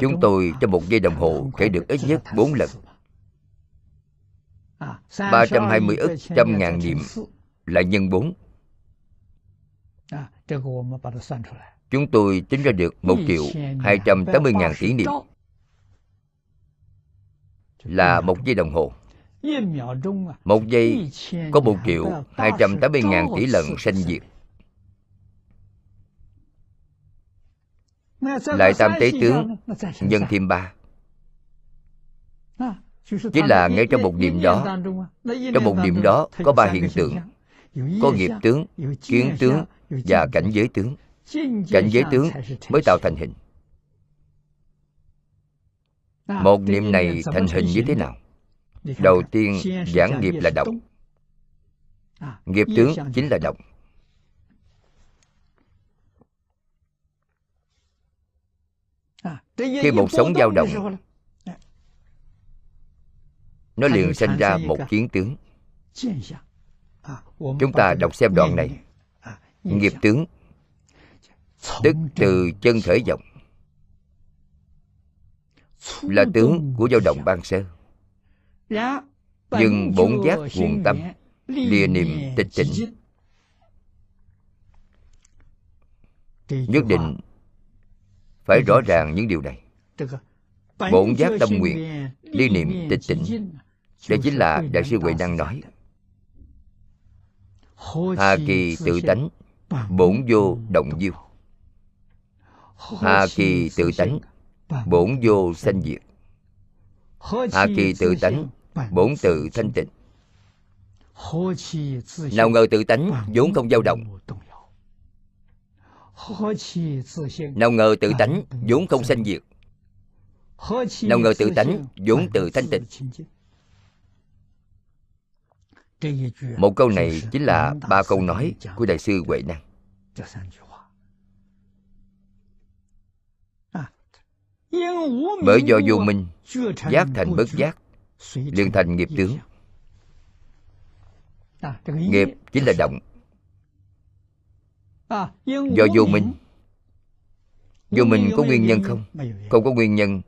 A: chúng tôi trong một giây đồng hồ kể được ít nhất bốn lần 320 ức trăm ngàn niệm là nhân bốn chúng tôi tính ra được một triệu hai trăm tám mươi ngàn tỷ niệm là một giây đồng hồ một giây có một triệu hai trăm tám mươi ngàn tỷ lần sanh diệt。lại tam tế tướng nhân thêm ba chỉ là ngay trong một niệm đó。trong một niệm đó có ba hiện tượng。có nghiệp tướng kiến tướng và cảnh giới tướng cảnh giới tướng mới tạo thành hình。một niệm này thành hình như thế nào đầu tiên giảng nghiệp là động. nghiệp tướng chính là động. Khi một sống dao động nó liền sinh ra một kiến tướng. Chúng ta đọc xem đoạn này. nghiệp tướng tức từ chân khởi vọng là tướng của dao động ban sơ nhưng bổn giác nguồn tâm lìa niệm tịch tịnh nhất định phải rõ ràng những điều này. Bổn giác tâm nguyện ly niệm tịch tịnh đây chính là đại sư huệ năng nói. Hà kỳ tự tánh bổn vô động diêu. Hà kỳ tự tánh bổn vô sanh diệt. Hà kỳ tự tánh bổn tự thanh tịnh. Nào ngờ tự tánh vốn không dao động. nào ngờ tự tánh vốn không sanh diệt. Nào ngờ tự tánh vốn tự thanh tịnh. một câu này chính là ba câu nói của đại sư huệ năng. bởi do vô minh giác thành bất giác liền thành nghiệp tướng. Nghiệp chính là động. Do vô minh. Vô minh có nguyên nhân không? Không có nguyên nhân.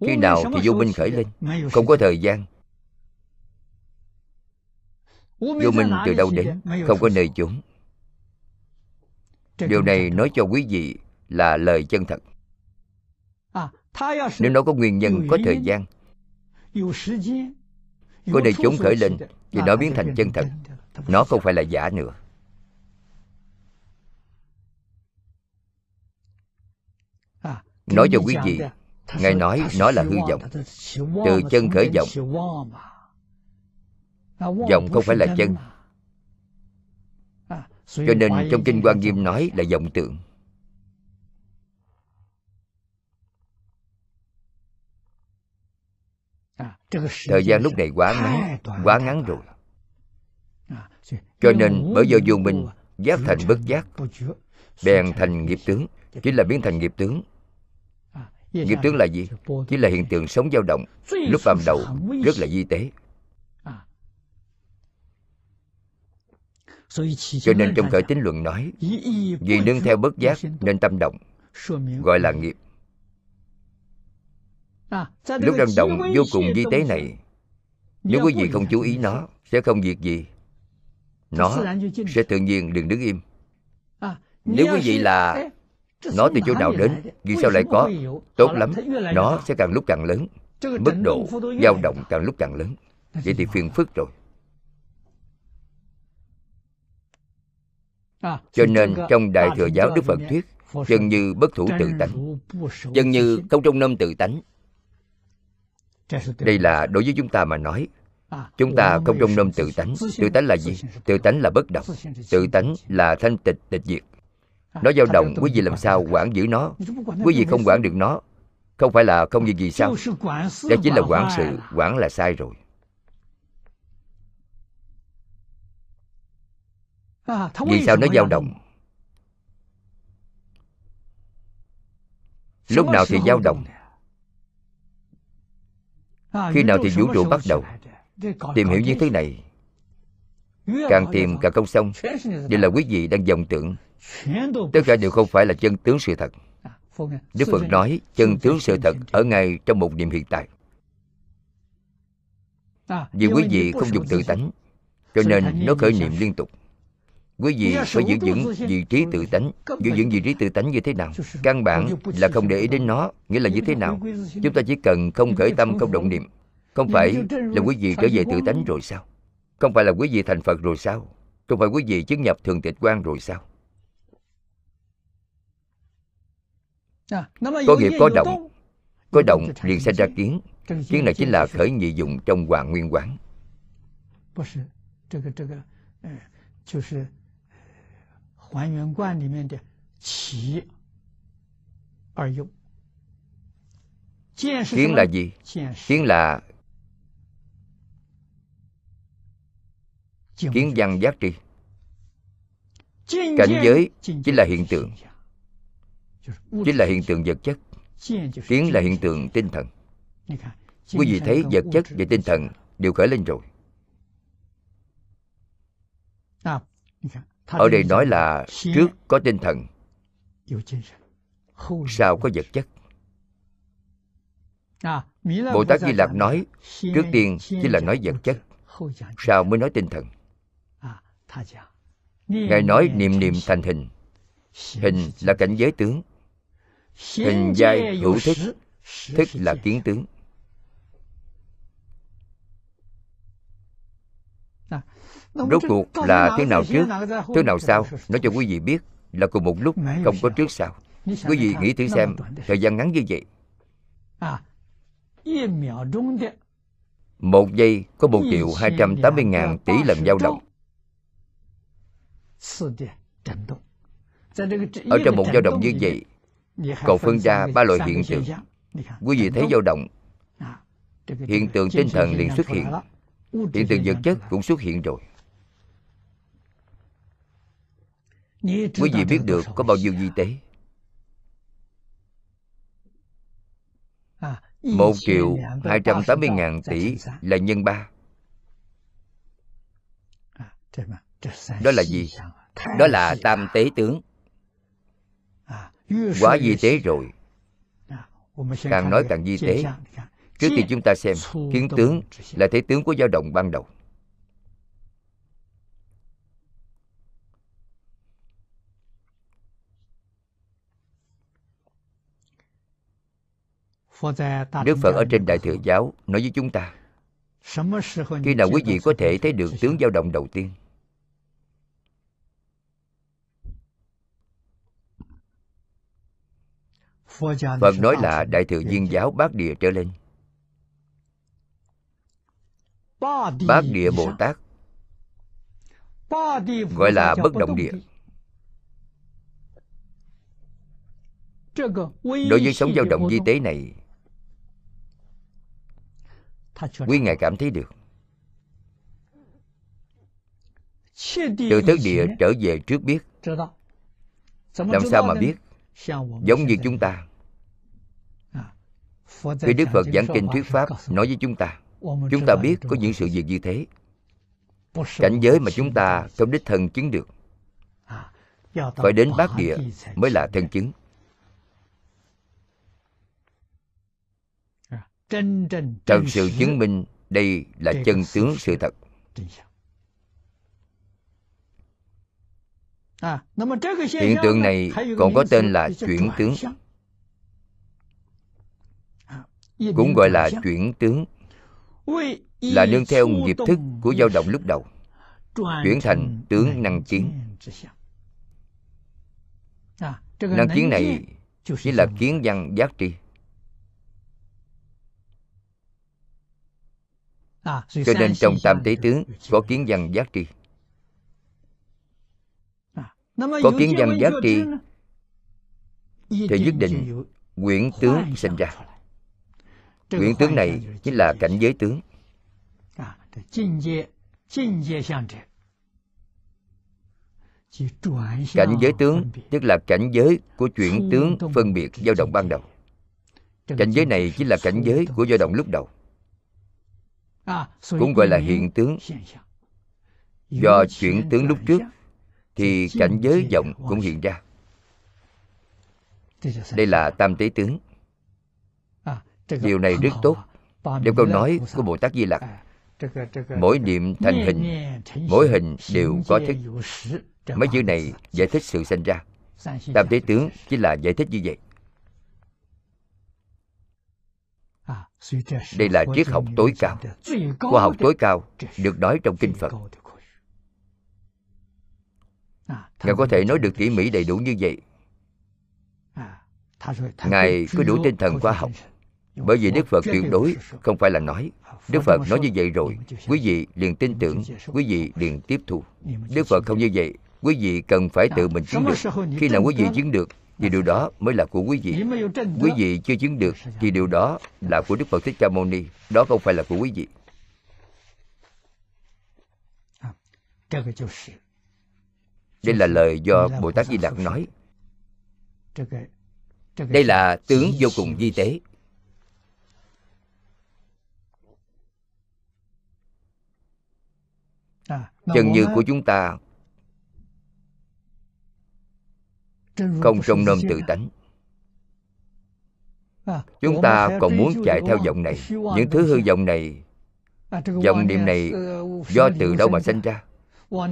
A: Khi nào thì vô minh khởi lên? Không có thời gian. Vô minh từ đâu đến? Không có nơi chốn. Điều này nói cho quý vị là lời chân thật. Nếu nó có nguyên nhân có thời gian Có đời
B: chúng
A: khởi lên Thì nó biến thành chân thật Nó không phải là giả nữa。Nói cho quý vị Ngài nói nó là hư vọng Từ chân khởi vọng。Vọng không phải là chân。Cho nên trong Kinh quan Nghiêm nói là vọng tượng thời gian lúc này quá ngắn quá ngắn rồi. Cho nên bởi do vô minh giác thành bất giác, bèn thành nghiệp tướng, chính là biến thành nghiệp tướng. Nghiệp tướng là gì? Chỉ là hiện tượng sống dao động, lúc ban đầu rất là di tế. Cho nên trong khởi tính luận nói, vì nương theo bất giác nên tâm động, gọi là nghiệp. Lúc đang động vô cùng
B: di
A: tế này. Nếu quý vị không chú ý nó Sẽ không việc gì. Nó sẽ tự nhiên đừng đứng im. Nếu quý vị là Nó từ chỗ nào đến Vì sao lại có? Tốt lắm. Nó sẽ càng lúc càng lớn. Mức độ dao động càng lúc càng lớn. Vậy thì phiền phức rồi. Cho nên trong Đại Thừa Giáo Đức Phật Thuyết Chân như bất thủ tự tánh. Chân như không trong năm tự tánh đây là đối với chúng ta mà nói. Chúng ta không trông
B: nom
A: tự tánh. Tự tánh là gì? tự tánh là bất động. tự tánh là thanh tịch tịch diệt. Nó dao động quý vị làm sao quản giữ nó? Quý vị không quản được nó. Không phải là không việc gì sao? Đó chính là quản sự. Quản là sai rồi. Vì sao nó dao động? Lúc nào thì dao động? Khi nào thì vũ trụ bắt đầu Tìm hiểu như thế này. Càng tìm càng không xong Đây là quý vị đang vọng tưởng. Tất cả đều không phải là chân tướng sự thật. Đức Phật nói chân tướng sự thật ở ngay trong một niệm hiện tại. Vì quý vị không dùng tự tánh Cho nên nó khởi niệm liên tục quý vị phải giữ vững vị trí tự tánh giữ vững vị trí tự tánh như thế nào? Căn bản là không để ý đến nó nghĩa là như thế nào? chúng ta chỉ cần không khởi tâm
B: không
A: động niệm. Không phải là quý vị trở về tự tánh rồi sao? Không phải là quý vị thành phật rồi sao? Không phải quý vị chứng nhập thường tịch quan rồi sao? Có nghiệp có động. có động liền sinh ra kiến. Kiến này chính là khởi nhị dụng trong hoàng nguyên quán.
B: 就是。还原观里面的起而用。见是什
A: kiến
B: 么
A: là gì
B: 见是
A: kiến là
B: 境
A: kiến
B: 界
A: văn giác tri
B: 境
A: cảnh
B: 界
A: giới
B: 境
A: chính
B: 界
A: là
B: 就是
A: hiện tượng
B: 现象就是物
A: chính
B: 质
A: là
B: 现
A: hiện
B: 象
A: tượng vật chất
B: 见就是
A: kiến là
B: 精
A: hiện
B: 神
A: tượng tinh thần
B: 你看
A: quý
B: 精
A: vị
B: 神
A: thấy
B: 跟
A: vật
B: 物
A: chất
B: 质
A: và tinh
B: 不
A: thần
B: 相
A: đều khởi lên rồi
B: 啊，你看他
A: ở đây nói là trước có tinh thần, sau có vật chất. Bồ tát di lặc nói, trước tiên chỉ là nói vật chất, sau mới nói tinh thần. Ngài nói niệm niệm
B: thành
A: hình.
B: Hình
A: là cảnh giới tướng. Hình giai hữu thức thức là kiến tướng. Rốt cuộc là tiếng nào trước, tiếng nào sau Nói cho quý vị biết là cùng một lúc không có trước sau. Quý vị nghĩ thử xem Thời gian ngắn như vậy. Một giây có 1 triệu 280 ngàn tỷ lần dao động. Ở trong một dao động như vậy Cậu phân ra ba loại hiện tượng. Quý vị thấy dao động. Hiện tượng tinh thần liền xuất hiện. Hiện tượng vật chất cũng xuất hiện rồi. Quý vị biết được có bao nhiêu di tế? Một triệu hai trăm tám mươi ngàn tỷ là nhân ba. Đó là gì? đó là tam tế tướng. Quá di tế rồi. Càng nói càng di tế. trước khi chúng ta xem kiến tướng là thế tướng của dao động ban đầu Đức Phật ở trên Đại Thừa Giáo nói với chúng ta Khi nào quý vị có thể thấy được tướng dao động đầu tiên? Phật nói là Đại Thừa Viên Giáo Bát Địa trở lên. Bát Địa Bồ Tát Gọi là bất động địa. Đối với sống dao động di tế này quý ngài cảm thấy được. Từ thức địa trở về trước biết. Làm sao mà biết? Giống như chúng ta. Khi đức phật giảng kinh thuyết pháp nói với chúng ta chúng ta biết có những sự việc như thế. Cảnh giới mà chúng ta không đích thân chứng được. Phải đến bát địa mới là thân chứng thật sự chứng minh đây là chân tướng sự thật. Hiện tượng này còn có tên là chuyển tướng. cũng gọi là chuyển tướng. Là nương theo nghiệp thức của dao động lúc đầu. chuyển thành tướng năng kiến năng kiến này chỉ là kiến văn giác tri cho nên trong tam tế tướng có kiến văn giác tri. Có kiến văn giác tri thì nhất định quyển tướng sinh ra. quyển tướng này chính là cảnh giới tướng. Cảnh giới tướng tức là cảnh giới của chuyển tướng phân biệt dao động ban đầu. Cảnh giới này chính là cảnh giới của dao động lúc đầu cũng gọi là hiện tướng。do chuyển tướng lúc trước thì cảnh giới vọng cũng hiện ra. Đây là tam tế tướng. Điều này rất tốt. trong câu nói của bồ tát di lặc mỗi niệm thành hình mỗi hình đều có thức mấy chữ này giải thích sự sinh ra. Tam tế tướng chính là giải thích như vậy À, đây là triết học tối cao. Khoa học tối cao được nói trong kinh phật. Ngài có thể nói được tỉ mỉ đầy đủ như vậy. Ngài có đủ tinh thần khoa học. Bởi vì đức phật tuyệt đối không phải là nói. Đức phật nói như vậy rồi, quý vị liền tin tưởng, quý vị liền tiếp thu. Đức phật không như vậy, quý vị cần phải tự mình chứng được. Khi nào quý vị chứng được thì điều đó mới là của quý vị. Quý vị chưa chứng được thì điều đó là của đức phật thích ca mâu ni. Đó không phải là của quý vị. Đây là lời do bồ tát di lặc nói. Đây là tướng vô cùng di tế. Chân như của chúng ta không trong nôm tự tánh. Chúng ta còn muốn chạy theo vọng này. Những thứ hư vọng này vọng niệm này do từ đâu mà sinh ra?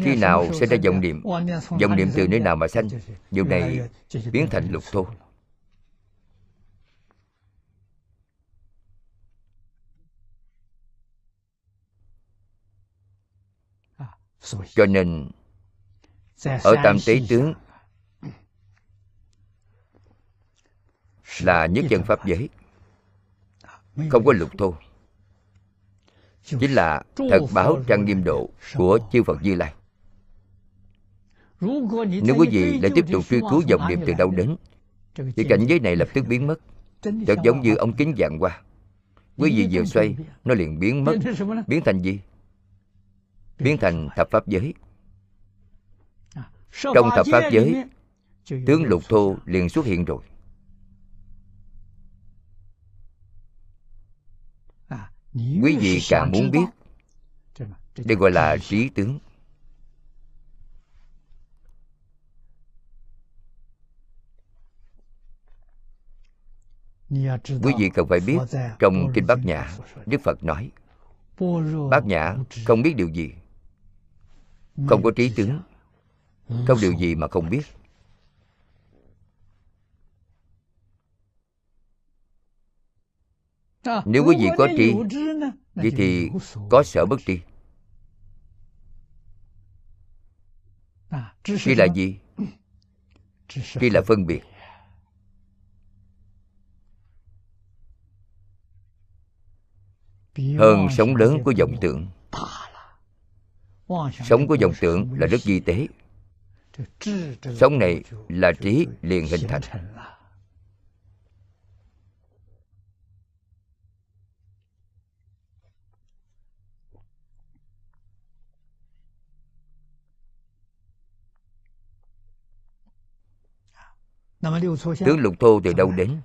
A: Khi nào sinh ra vọng niệm? Vọng niệm từ nơi nào mà sanh? Điều này biến thành lục thô cho nên ở tam tế tướng là nhất chân pháp giới. Không có lục thô. Chính là thật báo trang nghiêm độ của chư phật như lai. Nếu quý vị lại tiếp tục truy cứu dòng niệm từ đâu đến, Thì cảnh giới này lập tức biến mất. Thật giống như ống kính dạng qua Quý vị vừa xoay, Nó liền biến mất. Biến thành gì? Biến thành thập pháp giới. Trong thập pháp giới, Tướng lục thô liền xuất hiện rồi. Quý vị càng muốn biết Đây gọi là trí tướng. Quý vị cần phải biết Trong Kinh Bát Nhã Đức Phật nói Bát Nhã không biết điều gì Không có trí tướng. Không điều gì mà không biết Nếu quý vị có tri Vậy thì có sở bất tri. Tri là gì? Tri là phân biệt. Hơn sống lớn của vọng tưởng Sống của vọng tưởng là rất vi tế. Sống này là trí liền hình thành Tướng lục thô từ đâu đến?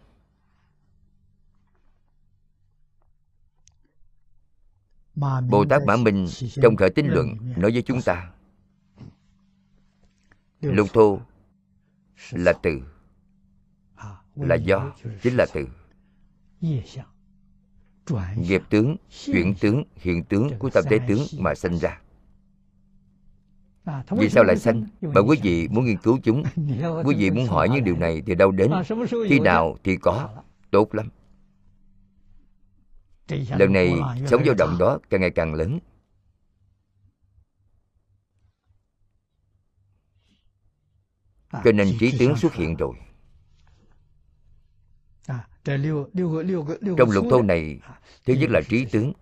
A: Bồ Tát Mã Minh trong khởi tín luận nói với chúng ta Lục thô là từ Là do, chính là từ Nghiệp tướng, chuyển tướng, hiện tướng của tam thế tướng mà sinh ra vì sao lại sanh? Bởi quý vị muốn nghiên cứu chúng. Quý vị muốn hỏi những điều này từ đâu đến. Khi nào thì có Tốt lắm. Lần này sống dao động đó càng ngày càng lớn. Cho nên trí tướng xuất hiện rồi. Trong lục thô này Thứ nhất là trí tướng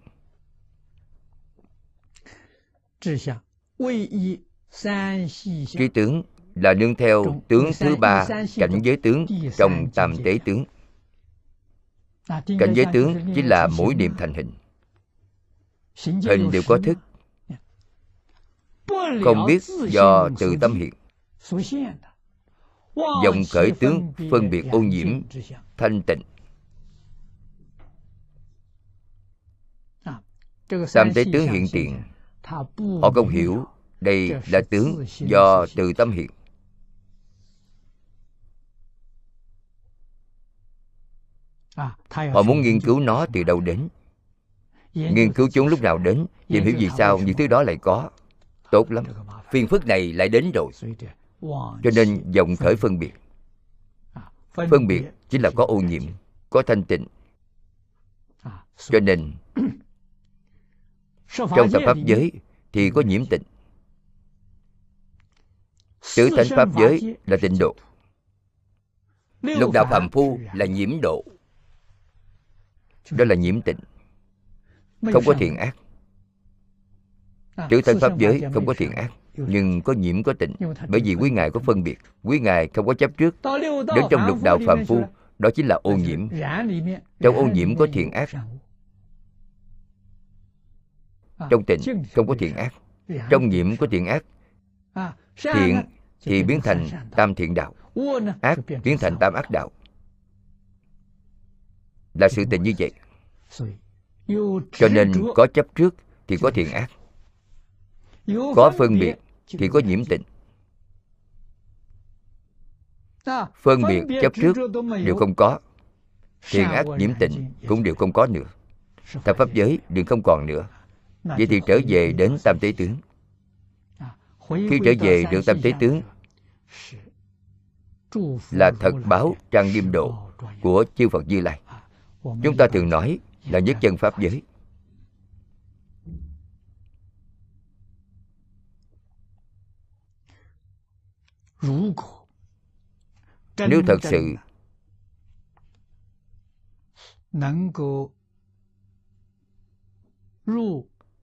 A: Trí tướng là nương theo tướng thứ ba cảnh giới tướng trong tam tế tướng. Cảnh giới tướng chính là mỗi niệm thành hình. Hình đều có thức. Không biết do từ tâm hiện. dòng khởi tướng phân biệt ô nhiễm thanh tịnh. Tam tế tướng hiện tiền. họ không hiểu đây là tướng do từ tâm hiện. Họ muốn nghiên cứu nó từ đâu đến? Nghiên cứu chúng lúc nào đến tìm hiểu vì sao những thứ đó lại có. Tốt lắm. Phiền phức này lại đến rồi. Cho nên dòng khởi phân biệt. Phân biệt chính là có ô nhiễm có thanh tịnh. Cho nên trong tập pháp giới thì có nhiễm tịnh tứ thánh pháp giới là tịnh độ. Lục đạo phàm phu là nhiễm độ. Đó là nhiễm tịnh. Không có thiện ác. Tứ thánh pháp giới không có thiện ác nhưng có nhiễm có tịnh. Bởi vì quý ngài có phân biệt. Quý ngài không có chấp trước. Đến trong lục đạo phàm phu đó chính là ô nhiễm. trong ô nhiễm có thiện ác. trong tịnh không có thiện ác. trong nhiễm có thiện ác thiện thì biến thành tam thiện đạo. Ác biến thành tam ác đạo. Là sự tình như vậy. Cho nên có chấp trước thì có thiện ác. Có phân biệt thì có nhiễm tịnh phân biệt chấp trước đều không có. Thiện ác nhiễm tịnh cũng đều không có nữa. Thập pháp giới đều không còn nữa. Vậy thì trở về đến tam tế tướng khi trở về được tam tế tướng là thật báo trang nghiêm độ của chư phật như lai. Chúng ta thường nói là nhất chân pháp giới. Nếu thật sự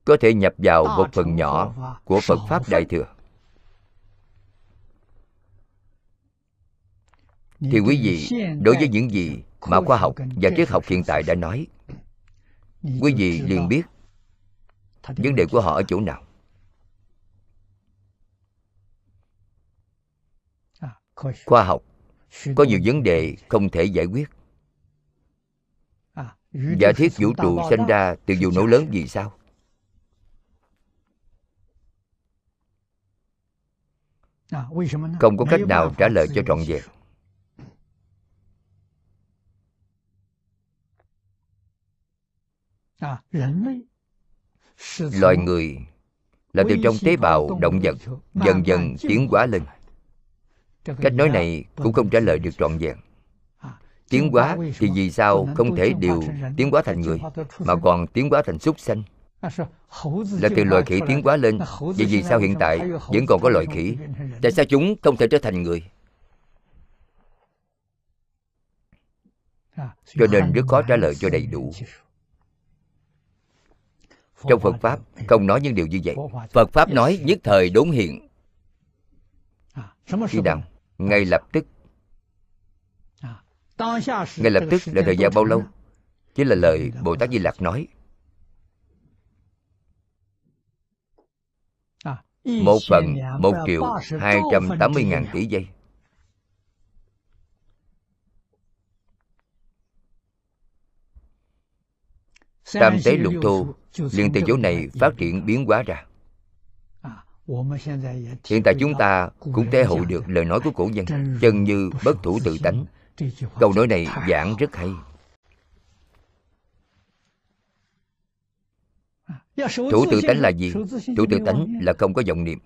A: có thể nhập vào một phần nhỏ của phật pháp đại thừa thì quý vị đối với những gì mà khoa học và triết học hiện tại đã nói quý vị liền biết vấn đề của họ ở chỗ nào. Khoa học có nhiều vấn đề không thể giải quyết. Giả thiết vũ trụ sinh ra từ vụ nổ lớn vì sao? Không có cách nào trả lời cho trọn vẹn loài người là từ trong tế bào động vật dần dần tiến hóa lên. Cách nói này cũng không trả lời được trọn vẹn. tiến hóa thì vì sao không thể đều tiến hóa thành người mà còn tiến hóa thành súc sanh? Là từ loài khỉ tiến hóa lên. vậy vì sao hiện tại vẫn còn có loài khỉ? tại sao chúng không thể trở thành người? Cho nên rất khó trả lời cho đầy đủ trong phật pháp, không nói những điều như vậy. Phật pháp nói nhất thời đốn hiện. Khi nào? Ngay lập tức. Ngay lập tức là thời gian bao lâu? Chính là lời bồ tát di lặc nói. Một phần, một triệu hai trăm tám mươi ngàn tỷ giây. Tam tế lục thô liền từ chỗ này phát triển biến hóa ra. Hiện tại chúng ta cũng thể hội được lời nói của cổ nhân chân như bất thủ tự tánh. Câu nói này giảng rất hay. Thủ tự tánh là gì? Thủ tự tánh là không có vọng niệm.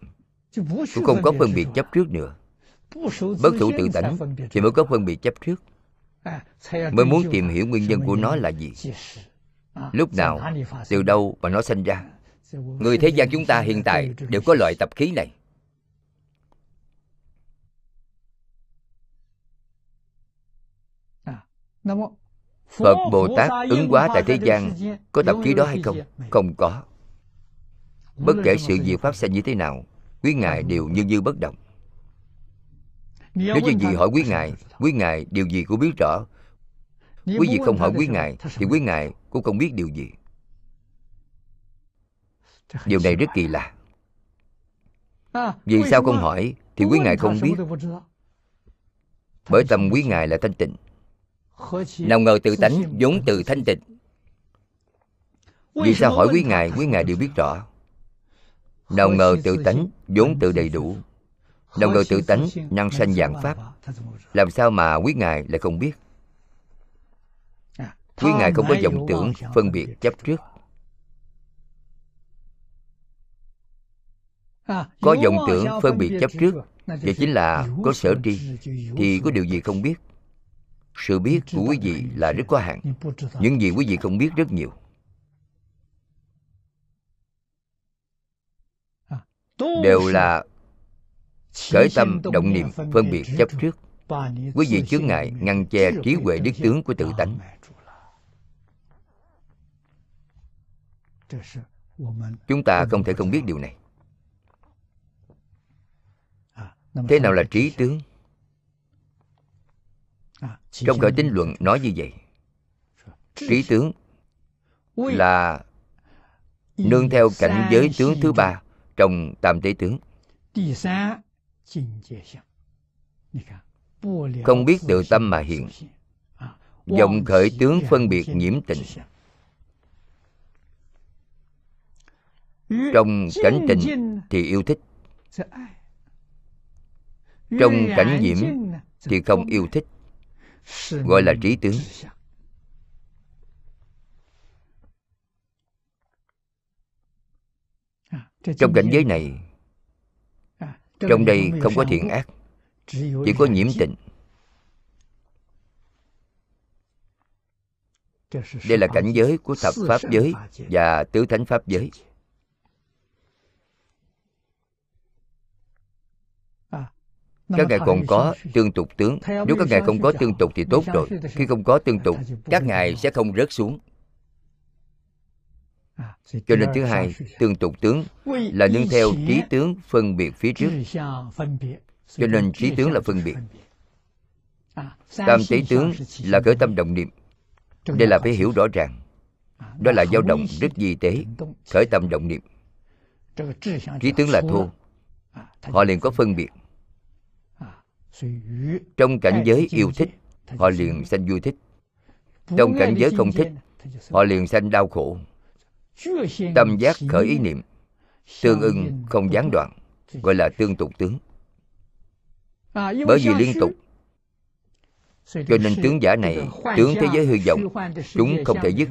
A: Cũng không có phân biệt chấp trước nữa. Bất thủ tự tánh thì mới có phân biệt chấp trước. Mới muốn tìm hiểu nguyên nhân của nó là gì lúc nào, từ đâu mà nó sinh ra? Người thế gian chúng ta hiện tại đều có loại tập khí này. Phật bồ tát ứng hóa tại thế gian, có tập khí đó hay không? Không có. Bất kể sự việc phát sinh như thế nào, quý ngài đều như như bất động. Nếu như gì hỏi quý ngài quý ngài điều gì cũng biết rõ. Quý vị không hỏi quý ngài, thì quý ngài cũng không biết điều gì. Điều này rất kỳ lạ. Vì sao không hỏi? Thì quý ngài không biết. bởi tâm quý ngài là thanh tịnh. Nào ngờ tự tánh vốn từ thanh tịnh. Vì sao hỏi quý ngài quý ngài đều biết rõ. Nào ngờ tự tánh vốn tự đầy đủ. nào ngờ tự tánh năng sanh dạng pháp. làm sao mà quý ngài lại không biết quý ngài không có vọng tưởng phân biệt chấp trước. Có vọng tưởng phân biệt chấp trước vậy chính là có sở tri thì có điều gì không biết. sự biết của quý vị là rất có hạn. những gì quý vị không biết rất nhiều. Đều là khởi tâm động niệm phân biệt chấp trước. Quý vị chướng ngại ngăn che trí huệ đức tướng của tự tánh chúng ta không thể không biết điều này. Thế nào là trí tướng? Trong khởi tính luận nói như vậy. Trí tướng là nương theo cảnh giới tướng thứ ba trong tam tế tướng. Không biết tự tâm mà hiện. Vọng khởi tướng phân biệt nhiễm tình. Trong cảnh tình thì yêu thích. Trong cảnh nhiễm thì không yêu thích gọi là trí tướng. trong cảnh giới này trong đây không có thiện ác chỉ có nhiễm tịnh đây là cảnh giới của thập pháp giới và tứ thánh pháp giới các ngài còn có tương tục tướng. Nếu các ngài không có tương tục thì tốt rồi. Khi không có tương tục, các ngài sẽ không rớt xuống. Cho nên thứ hai, tương tục tướng là nương theo trí tướng phân biệt phía trước. Cho nên trí tướng là phân biệt. Tam tế tướng là khởi tâm động niệm. Đây là phải hiểu rõ ràng. Đó là dao động rất di tế, khởi tâm động niệm. Trí tướng là thô. Họ liền có phân biệt trong cảnh giới yêu thích họ liền sanh vui thích. Trong cảnh giới không thích họ liền sanh đau khổ. Tâm giác khởi ý niệm tương ưng không gián đoạn gọi là tương tục tướng. Bởi vì liên tục. Cho nên tướng giả này tướng thế giới hư vọng chúng không thể dứt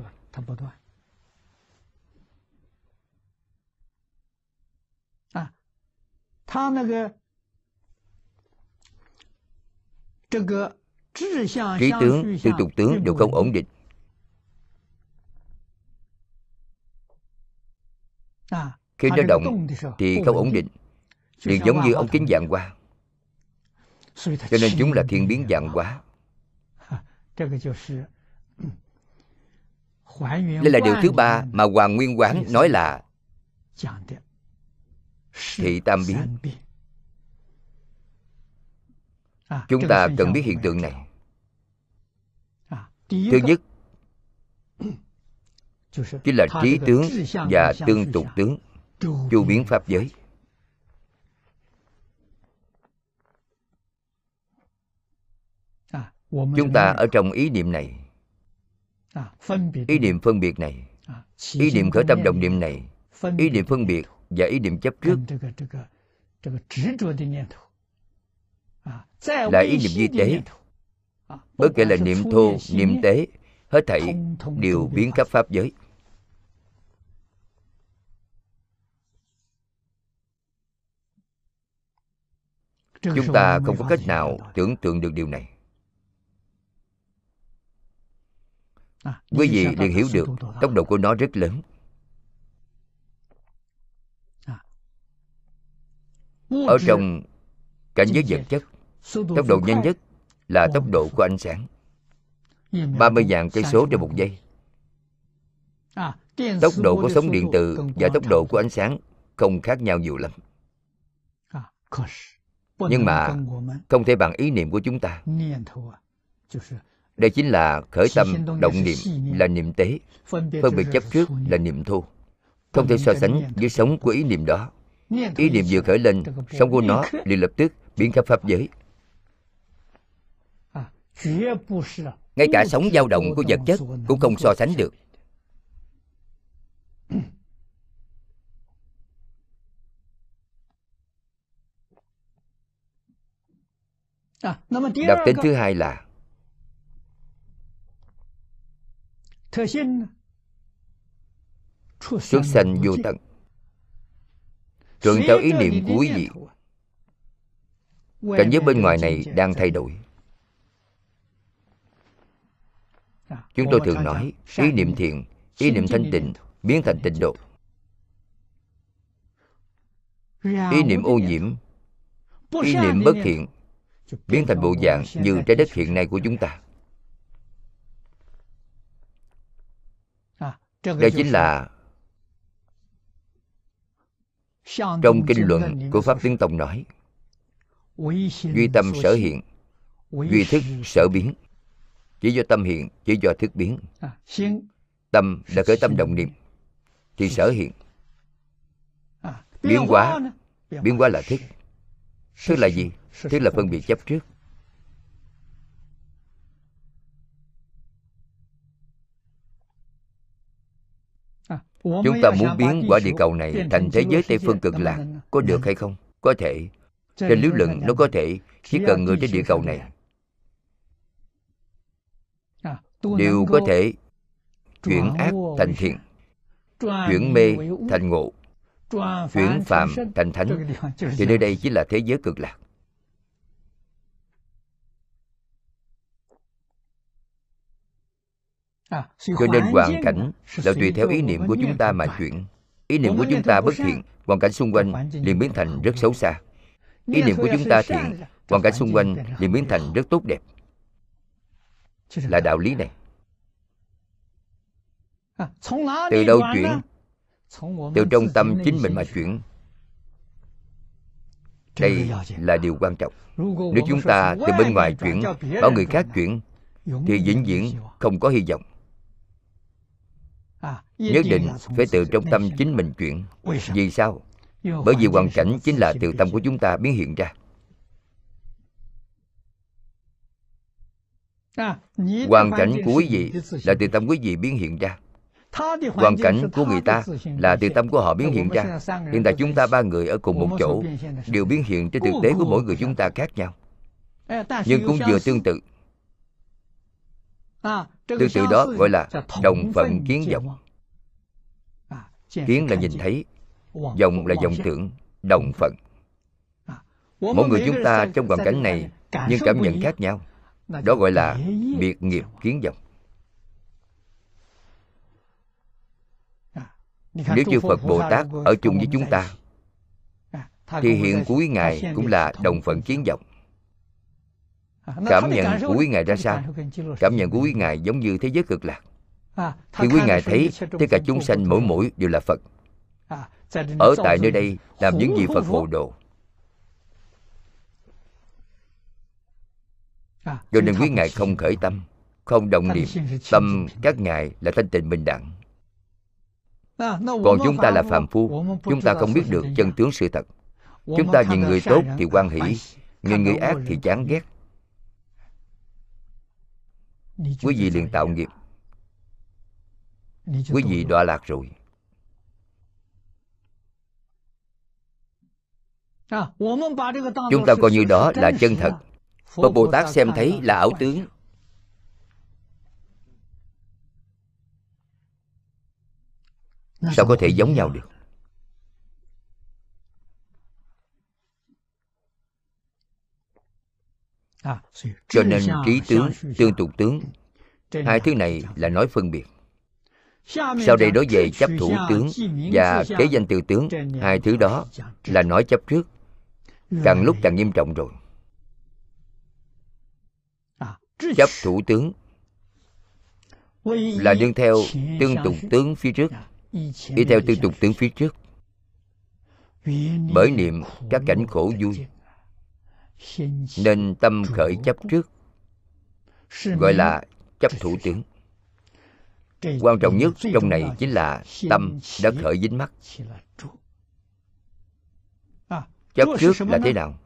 A: trí tướng tư tục tướng đều không ổn định. Khi nó động thì không ổn định. Liền giống như ống kính dạng qua cho nên chúng là thiên biến dạng quá đây là điều thứ ba mà hoàng nguyên quán nói là thị tam biến chúng ta cần biết hiện tượng này thứ nhất chính là trí tướng và tương tục tướng chu biến pháp giới chúng ta ở trong ý niệm này ý niệm phân biệt này ý niệm khởi tâm động niệm này ý niệm phân biệt và ý niệm chấp trước là ý niệm di tế bất kể là niệm thô niệm tế hết thảy đều biến khắp pháp giới. Chúng ta không có cách nào tưởng tượng được điều này. Quý vị liền hiểu được tốc độ của nó rất lớn. Ở trong cảnh giới vật chất tốc độ nhanh nhất là tốc độ của ánh sáng. 30 vạn cây số trên một giây. Tốc độ của sóng điện từ và tốc độ của ánh sáng không khác nhau nhiều lắm. Nhưng mà không thể bằng ý niệm của chúng ta. Đây chính là khởi tâm động niệm là niệm tế phân biệt chấp trước là niệm thô. Không thể so sánh với sống của ý niệm đó. Ý niệm vừa khởi lên sống của nó liền lập tức biến khắp pháp giới ngay cả sống dao động của vật chất cũng không so sánh được. Đặc tính thứ hai là xuất sanh vô tận. Thuận theo ý niệm của quý vị, cảnh giới bên ngoài này đang thay đổi. Chúng tôi thường nói ý niệm thiện ý niệm thanh tịnh biến thành tịnh độ. Ý niệm ô nhiễm ý niệm bất thiện biến thành bộ dạng như trái đất hiện nay của chúng ta. Đây chính là trong kinh luận của pháp tiếng tông nói duy tâm sở hiện duy thức sở biến chỉ do tâm hiện chỉ do thức biến. Tâm là khởi tâm động niệm. Thì sở hiện. Biến hóa. Biến hóa. là thức. Thức là gì? Thức là phân biệt chấp trước. Chúng ta muốn biến quả địa cầu này thành thế giới tây phương cực lạc. có được hay không? Có thể. Trên lý luận nó có thể. chỉ cần người trên địa cầu này đều có thể chuyển ác thành thiện chuyển mê thành ngộ chuyển phạm thành thánh. Thì nơi đây chính là thế giới cực lạc. Cho nên hoàn cảnh là tùy theo ý niệm của chúng ta mà chuyển. Ý niệm của chúng ta bất thiện hoàn cảnh xung quanh liền biến thành rất xấu xa. ý niệm của chúng ta thiện hoàn cảnh xung quanh liền biến thành rất tốt đẹp là đạo lý này. Từ đâu chuyển? từ trong tâm chính mình mà chuyển. Đây là điều quan trọng. Nếu chúng ta từ bên ngoài chuyển bảo người khác chuyển thì vĩnh viễn không có hy vọng. Nhất định phải từ trong tâm chính mình chuyển. Vì sao? Bởi vì hoàn cảnh chính là từ tâm của chúng ta biến hiện ra hoàn cảnh của quý vị là từ tâm quý vị biến hiện ra. Hoàn cảnh của người ta là từ tâm của họ biến hiện ra. hiện tại chúng ta ba người ở cùng một chỗ đều biến hiện trên thực tế của mỗi người chúng ta khác nhau. Nhưng cũng vừa tương tự. Tương tự đó gọi là đồng phận kiến vọng. kiến là nhìn thấy vọng là vọng tưởng đồng phận. Mỗi người chúng ta trong hoàn cảnh này nhưng cảm nhận khác nhau đó gọi là biệt nghiệp kiến vọng nếu chư phật bồ tát ở chung với chúng ta thì hiện quý ngài cũng là đồng phận kiến vọng cảm nhận của quý ngài ra sao? cảm nhận của quý ngài giống như thế giới cực lạc. Khi quý ngài thấy tất cả chúng sanh mỗi mỗi đều là phật. Ở tại nơi đây làm những gì phật hộ độ cho nên quý ngài không khởi tâm không động niệm tâm các ngài là thanh tịnh bình đẳng. Còn chúng ta là phàm phu chúng ta không biết được chân tướng sự thật. Chúng ta nhìn người tốt thì quan hỷ nhìn người ác thì chán ghét. Quý vị liền tạo nghiệp. Quý vị đọa lạc rồi. Chúng ta coi như đó là chân thật Phật Bồ Tát xem thấy là ảo tướng. Sao có thể giống nhau được? Cho nên trí tướng, tương tục tướng. Hai thứ này là nói phân biệt. Sau đây nói về chấp thủ tướng Và kế danh từ tướng. Hai thứ đó là nói chấp trước. Càng lúc càng nghiêm trọng rồi chấp thủ tướng. Là nương theo tương tục tướng phía trước. Đi theo tương tục tướng phía trước. Bởi niệm các cảnh khổ vui, nên tâm khởi chấp trước, gọi là chấp thủ tướng. Quan trọng nhất trong này chính là tâm đã khởi dính mắt. Chấp trước là thế nào?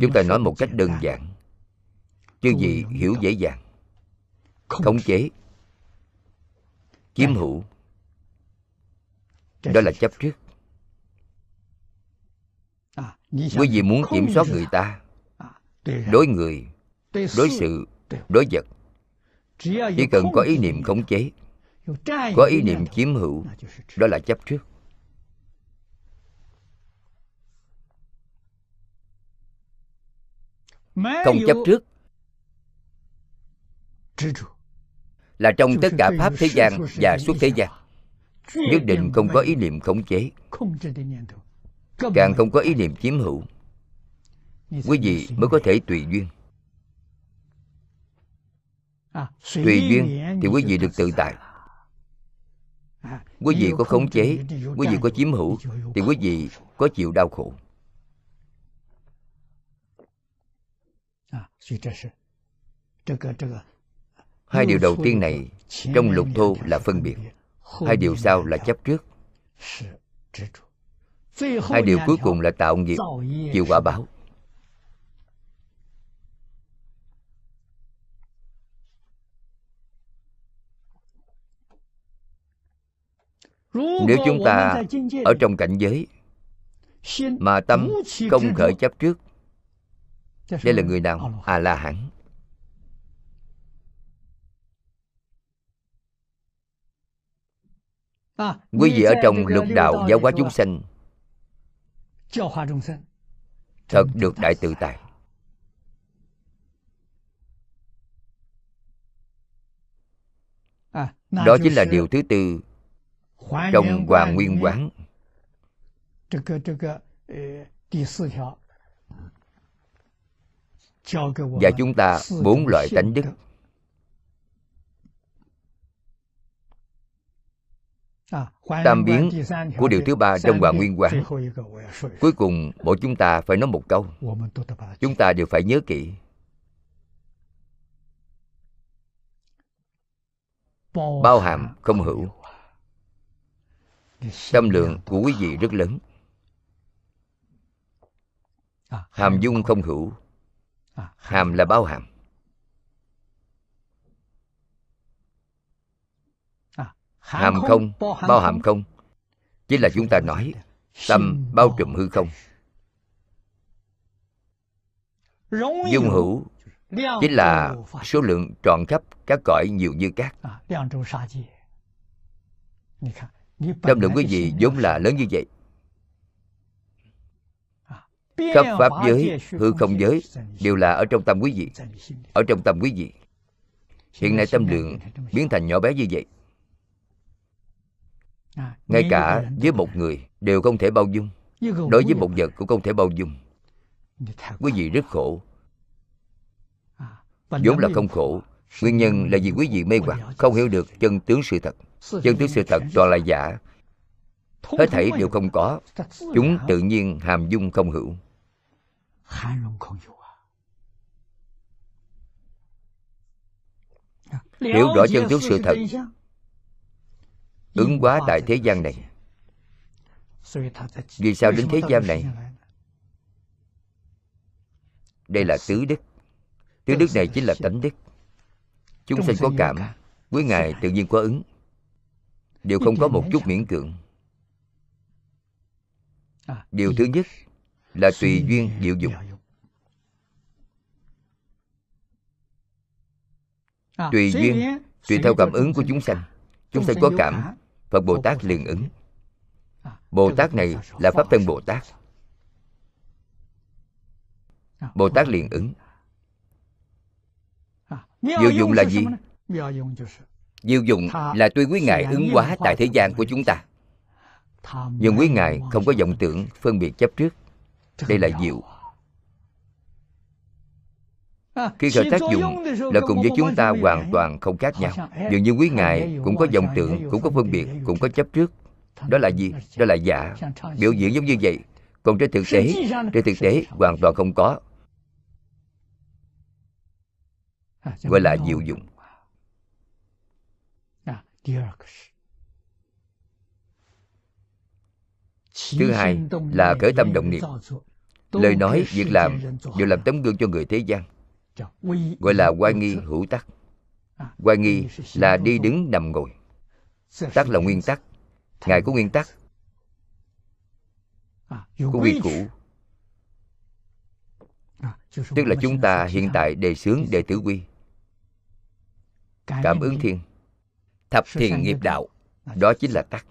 A: Chúng ta nói một cách đơn giản. Chư vị hiểu dễ dàng. Khống chế. chiếm hữu. Đó là chấp trước. Quý vị muốn kiểm soát người ta đối người đối sự đối vật. Chỉ cần có ý niệm khống chế. Có ý niệm chiếm hữu đó là chấp trước không chấp trước. Là trong tất cả pháp thế gian và suốt thế gian. Nhất định không có ý niệm khống chế. Càng không có ý niệm chiếm hữu quý vị mới có thể tùy duyên. Tùy duyên thì quý vị được tự tại. Quý vị có khống chế quý vị có chiếm hữu thì quý vị có chịu đau khổ hai điều đầu tiên này trong lục thô là phân biệt hai điều sau là chấp trước hai điều cuối cùng là tạo nghiệp chịu quả báo nếu chúng ta ở trong cảnh giới mà tâm không khởi chấp trước đây là người nào? A la hán. Quý vị ở trong lục đạo giáo hóa chúng sanh. Thật được đại tự tại đó chính là điều thứ tư trong hoàng nguyên quán và chúng ta bốn loại tánh đức tam biến của điều thứ ba trong Hoàng Nguyên Quán. Cuối cùng, mỗi chúng ta phải nói một câu. Chúng ta đều phải nhớ kỹ. Bao hàm không hữu. Tâm lượng của quý vị rất lớn. Hàm dung không hữu. Hàm là bao hàm. hàm không bao hàm không. chính là chúng ta nói tâm bao trùm hư không. Dung hữu chính là số lượng trọn khắp các cõi nhiều như cát. Tâm lượng quý vị vốn là lớn như vậy khắp pháp giới hư không giới đều là ở trong tâm quý vị. Ở trong tâm quý vị. Hiện nay tâm lượng biến thành nhỏ bé như vậy. Ngay cả với một người đều không thể bao dung. Đối với một vật cũng không thể bao dung. Quý vị rất khổ. Vốn là không khổ. Nguyên nhân là vì quý vị mê hoặc không hiểu được chân tướng sự thật. Chân tướng sự thật toàn là giả. Hết thảy đều không có. Chúng tự nhiên hàm dung không hữu hiểu rõ chân tướng sự thật ứng hóa tại thế gian này. Vì sao đến thế gian này? đây là tứ đức. Tứ đức này chính là tánh đức. Chúng sinh có cảm với ngài tự nhiên có ứng. Đều không có một chút miễn cưỡng. Điều thứ nhất là tùy duyên diệu dụng. Tùy duyên tùy theo cảm ứng của chúng sanh. chúng sanh có cảm phật bồ tát liền ứng. Bồ tát này là pháp thân bồ tát. Bồ tát liền ứng. Diệu dụng là gì? diệu dụng là tuy quý ngài ứng hóa tại thế gian của chúng ta. Nhưng quý ngài không có vọng tưởng phân biệt chấp trước đây là diệu. khi khởi tác dụng là cùng với chúng ta hoàn toàn không khác nhau. dường như quý ngài cũng có vọng tưởng cũng có phân biệt cũng có chấp trước. Đó là gì? Đó là giả biểu diễn giống như vậy. Còn trên thực tế trên thực tế hoàn toàn không có. Gọi là diệu dụng. Thứ hai là khởi tâm động niệm lời nói việc làm đều làm tấm gương cho người thế gian. Gọi là oai nghi hữu tắc. Oai nghi là đi đứng nằm ngồi. Tắc là nguyên tắc. ngài có nguyên tắc. Có quy củ. Tức là chúng ta hiện tại đề xướng đệ tử quy. Cảm ứng thiên. Thập thiền nghiệp đạo. Đó chính là tắc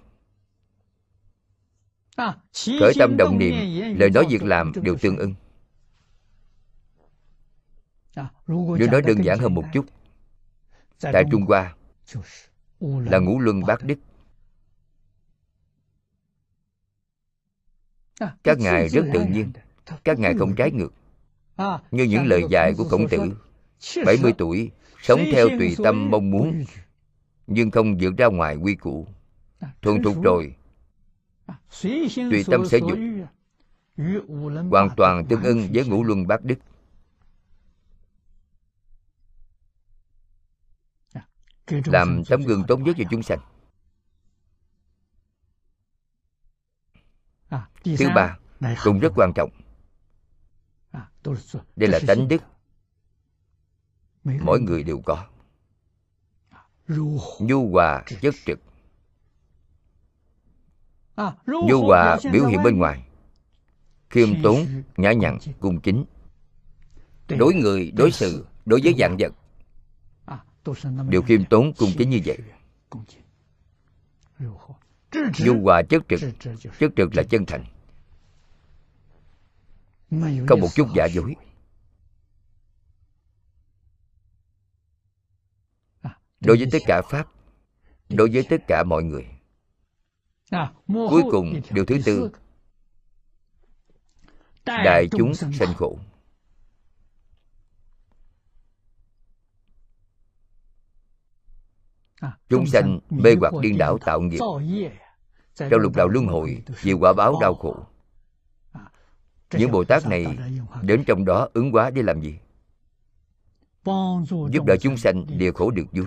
A: khởi tâm động niệm, lời nói việc làm đều tương ưng. Nếu nói đơn giản hơn một chút, tại trung hoa là ngũ luân bát đức các ngài rất tự nhiên, các ngài không trái ngược. Như những lời dạy của khổng tử 70 tuổi, sống theo tùy tâm mong muốn, nhưng không vượt ra ngoài quy củ. Thuần thục rồi tùy tâm sở dục hoàn toàn tương ưng với ngũ luân bát đức. Làm tấm gương tốt nhất cho chúng sanh. Thứ ba cũng rất quan trọng. Đây là tánh đức. Mỗi người. đều có. Nhu hòa chất trực nhu hòa biểu hiện bên ngoài. Khiêm tốn nhã nhặn cung kính. Đối người đối sự đối với dạng vật. Đều khiêm tốn cung kính như vậy. Nhu hòa chất trực. Chất trực là chân thành. không một chút giả dối. Đối với tất cả pháp đối với tất cả mọi người cuối cùng điều thứ tư. đại chúng sanh khổ. Chúng sanh mê hoặc điên đảo tạo nghiệp. trong lục đạo luân hồi chịu quả báo đau khổ. Những bồ tát này đến trong đó ứng hóa để làm gì? Giúp đỡ chúng sanh địa khổ được vui.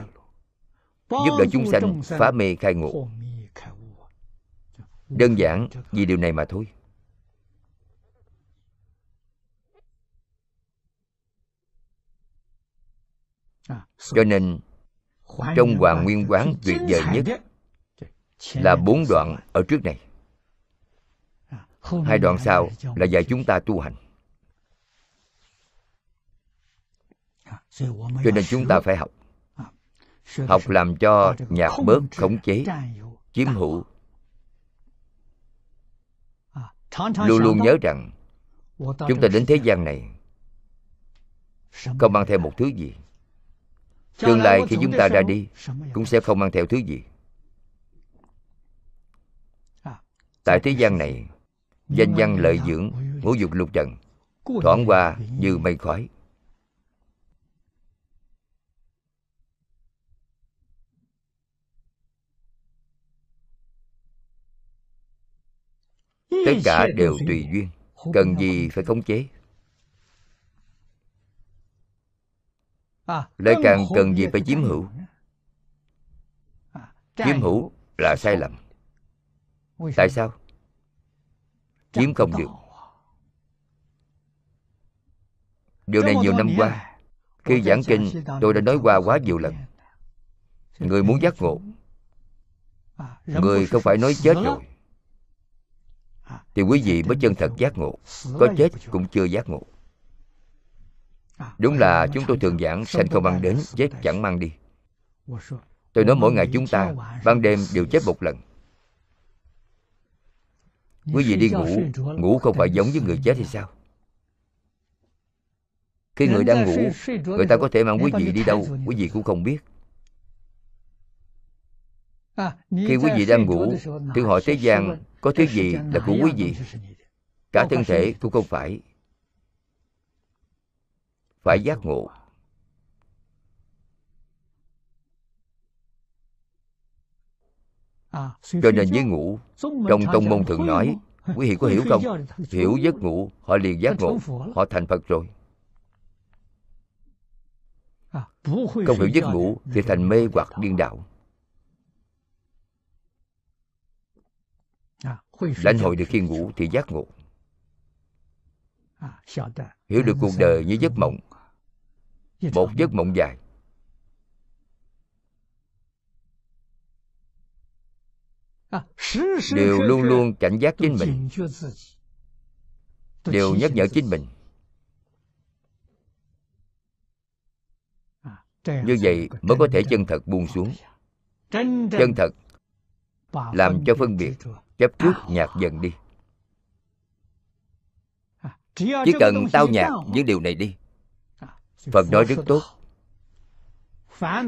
A: giúp đỡ chúng sanh phá mê khai ngộ đơn giản vì điều này mà thôi. Cho nên, trong hoàng nguyên quán tuyệt vời nhất là bốn đoạn ở trước này. Hai đoạn sau là dạy chúng ta tu hành. Cho nên chúng ta phải học. Học làm cho nhạt bớt khống chế, chiếm hữu luôn luôn nhớ rằng chúng ta đến thế gian này không mang theo một thứ gì. Tương lai khi chúng ta ra đi cũng sẽ không mang theo thứ gì. Tại thế gian này danh văn lợi dưỡng ngũ dục lục trần thoảng qua như mây khói tất cả đều tùy duyên. cần gì phải khống chế? Lại càng cần gì phải chiếm hữu? chiếm hữu là sai lầm. Tại sao? Chiếm không được. Điều này nhiều năm qua khi giảng kinh tôi đã nói qua quá nhiều lần. người muốn giác ngộ. Người không phải nói chết rồi thì quý vị mới chân thật giác ngộ. Có chết cũng chưa giác ngộ. Đúng là chúng tôi thường giảng, sanh không mang đến, chết chẳng mang đi. Tôi nói mỗi ngày chúng ta ban đêm đều chết một lần. Quý vị đi ngủ ngủ không phải giống với người chết hay sao? Khi người đang ngủ, người ta có thể mang quý vị đi đâu, quý vị cũng không biết. Khi quý vị đang ngủ, thì hỏi thế gian có thứ gì là của quý vị? cả thân thể cũng không phải. Phải giác ngộ. Cho nên với ngủ trong tông môn thường nói quý vị có hiểu không? hiểu giấc ngủ họ liền giác ngộ họ thành phật rồi. Không hiểu giấc ngủ thì thành mê hoặc điên đạo lãnh hội được khi ngủ thì giác ngộ. Hiểu được cuộc đời như giấc mộng. Một giấc mộng dài. Đều luôn luôn cảnh giác chính mình. đều nhắc nhở chính mình. Như vậy mới có thể chân thật buông xuống. chân thật làm cho phân biệt chấp trước nhạt dần đi. Chỉ cần tao nhạt những điều này đi. Phật nói rất tốt.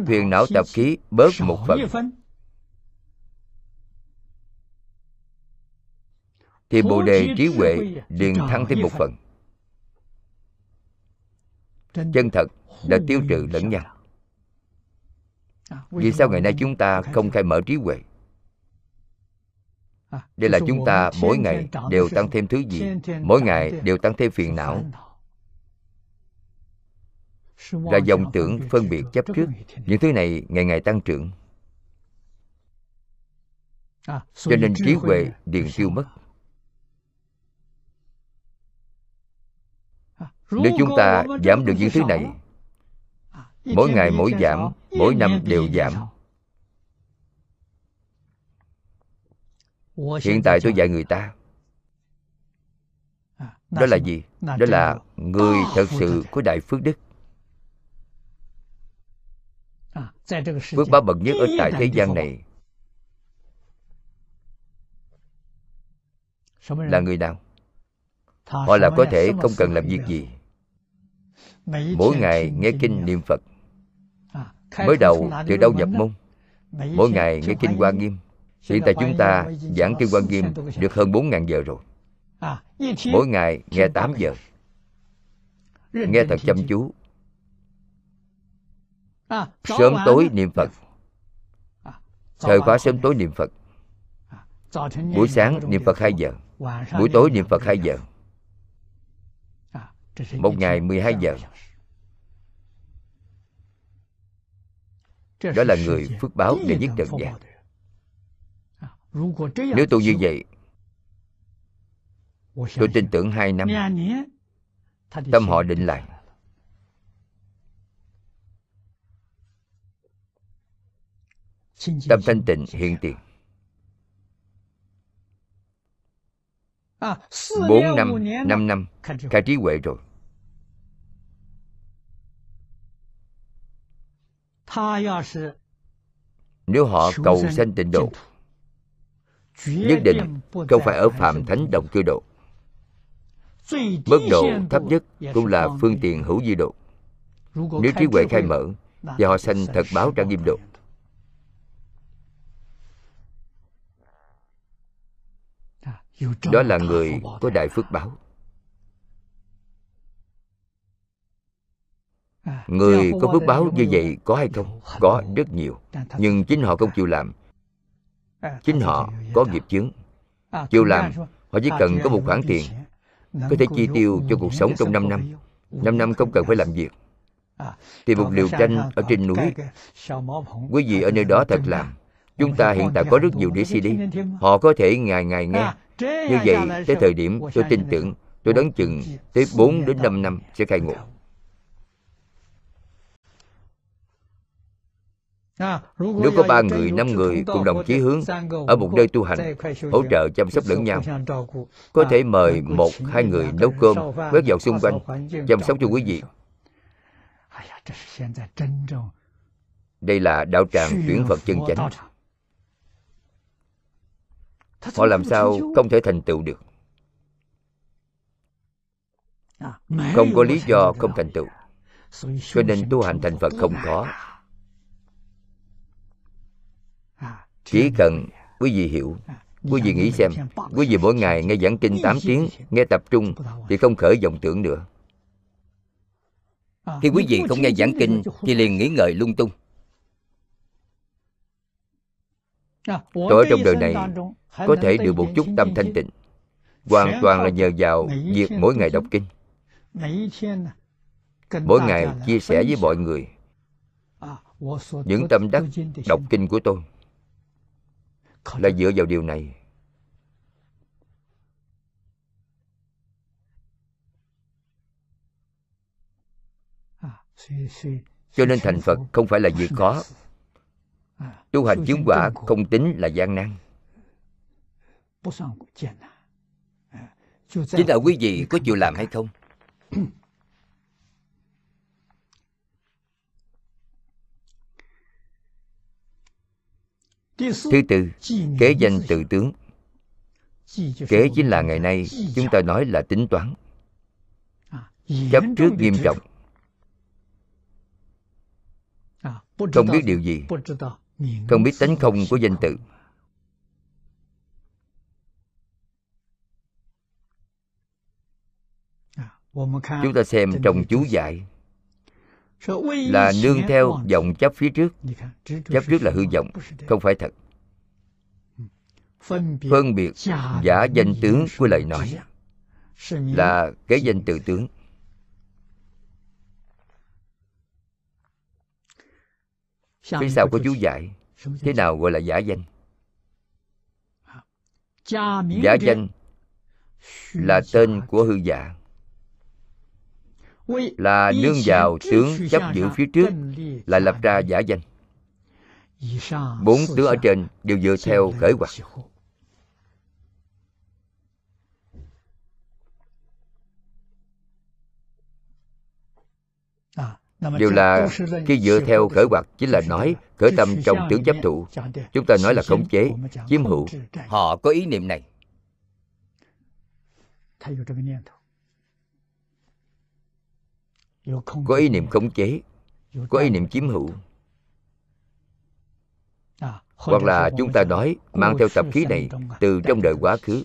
A: Phiền não tập khí bớt một phần. thì bồ đề trí huệ liền thăng thêm một phần. Chân thật đã tiêu trừ lẫn nhau. vì sao ngày nay chúng ta không khai mở trí huệ đây là chúng ta mỗi ngày đều tăng thêm thứ gì? mỗi ngày đều tăng thêm phiền não. là dòng tưởng phân biệt chấp trước những thứ này ngày ngày tăng trưởng. Cho nên trí huệ liền tiêu mất. Nếu chúng ta giảm được những thứ này mỗi ngày mỗi giảm mỗi năm đều giảm hiện tại tôi dạy người ta. Đó là gì? đó là người thật sự có đại phước đức. Phước báo bậc nhất ở tại thế gian này. Là người nào? Họ là có thể không cần làm việc gì. Mỗi ngày nghe kinh niệm phật. Mới đầu từ đâu nhập môn? Mỗi ngày nghe kinh hoa nghiêm hiện tại chúng ta giảng kinh hoa nghiêm được hơn bốn ngàn giờ rồi. Mỗi ngày nghe tám giờ nghe thật chăm chú. Sớm tối niệm phật. Thời khóa sớm tối niệm phật. Buổi sáng niệm phật 2 giờ. Buổi tối niệm phật 2 giờ. một ngày 12 giờ. đó là người phước báo đệ nhất trần gian nếu tu như vậy tôi tin tưởng hai năm tâm họ định lại tâm thanh tịnh hiện tiền。bốn năm năm năm khai trí huệ rồi。nếu họ cầu sanh tịnh độ nhất định không phải ở phạm thánh đồng cư độ. Mức độ thấp nhất cũng là phương tiện hữu di độ. Nếu trí huệ khai mở và họ sanh thật báo trang nghiêm độ. Đó là người có đại phước báo. Người có phước báo như vậy có hay không? Có rất nhiều. Nhưng chính họ không chịu làm chính họ có nghiệp chướng. Chịu làm họ chỉ cần có một khoản tiền có thể chi tiêu cho cuộc sống trong 5 năm. 5 năm không cần phải làm việc. tìm một liều tranh ở trên núi quý vị ở nơi đó thật làm. chúng ta hiện tại có rất nhiều đĩa cd họ có thể ngày ngày nghe. Như vậy tới thời điểm tôi tin tưởng tôi đoán chừng tới 4 đến 5 năm sẽ khai ngộ Nếu có ba người, năm người cùng đồng chí hướng ở một nơi tu hành, hỗ trợ chăm sóc lẫn nhau, có thể mời một, hai người nấu cơm, quét dọn xung quanh, chăm sóc cho quý vị. Đây là đạo tràng tuyển Phật chân chánh. Họ làm sao không thể thành tựu được? Không có lý do không thành tựu. Cho nên tu hành thành Phật không khó. Chỉ cần quý vị hiểu Quý vị nghĩ xem Quý vị mỗi ngày nghe giảng kinh 8 tiếng Nghe tập trung Thì không khởi vọng tưởng nữa Khi quý vị không nghe giảng kinh Thì liền nghĩ ngợi lung tung. Tôi ở trong đời này Có thể được một chút tâm thanh tịnh Hoàn toàn là nhờ vào Việc mỗi ngày đọc kinh. Mỗi ngày chia sẻ với mọi người Những tâm đắc đọc kinh của tôi là dựa vào điều này? Cho nên thành phật không phải là việc khó. Tu hành chứng quả không tính là gian nan. Chính là quý vị có chịu làm hay không? Thứ tư, kế danh tự tướng. Kế chính là ngày nay chúng ta nói là tính toán. Chấp trước nghiêm trọng. Không biết điều gì, không biết tánh không của danh tự. Chúng ta xem trong chú giải là nương theo vọng chấp phía trước. Chấp trước là hư vọng, không phải thật. Phân biệt giả danh tướng của lời nói là cái danh tự tướng. Phía sau có chú giải, thế nào gọi là giả danh? Giả danh là tên của hư giả là nương vào tướng chấp giữ phía trước lại lập ra giả danh. Bốn tướng ở trên đều dựa theo khởi hoặc đều là khi dựa theo khởi hoặc chính là nói khởi tâm trong tướng chấp thụ. Chúng ta nói là khống chế chiếm hữu. Họ có ý niệm này có ý niệm khống chế có ý niệm chiếm hữu. Hoặc là chúng ta nói mang theo tập khí này từ trong đời quá khứ.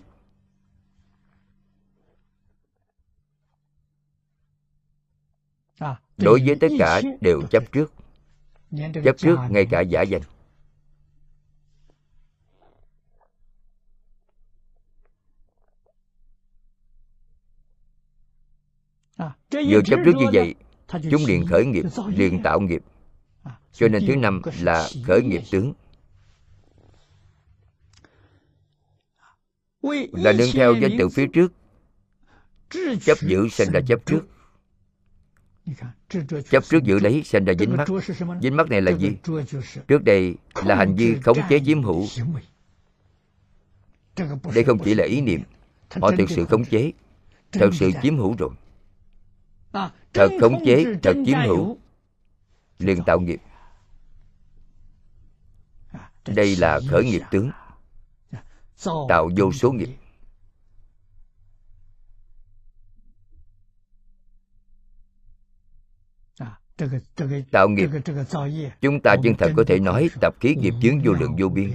A: Đối với tất cả đều chấp trước. Chấp trước ngay cả giả danh vừa chấp trước như vậy chúng liền khởi nghiệp liền tạo nghiệp. Cho nên thứ năm là khởi nghiệp tướng. Là nương theo danh tự phía trước. Chấp giữ sinh ra chấp trước. Chấp trước giữ lấy sinh ra dính mắc dính mắc này là gì? Trước đây là hành vi khống chế chiếm hữu. đây không chỉ là ý niệm họ thực sự khống chế thật sự chiếm hữu rồi thật khống chế thật chiếm hữu. liền tạo nghiệp. Đây là khởi nghiệp tướng. Tạo vô số nghiệp. tạo nghiệp. chúng ta chân thật có thể nói tập khí nghiệp chướng vô lượng vô biên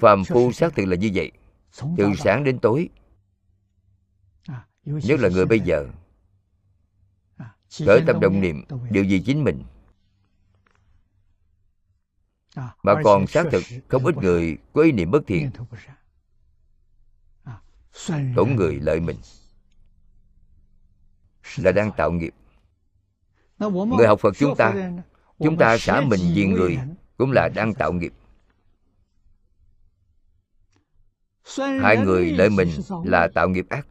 A: phàm phu xác thực là như vậy từ sáng đến tối. Nhất là người bây giờ khởi tâm động niệm đều vì chính mình. Mà còn xác thực không ít người có ý niệm bất thiện tổn người lợi mình là đang tạo nghiệp. Người học phật chúng ta chúng ta xả mình vì người cũng là đang tạo nghiệp hai người lợi mình là tạo nghiệp ác.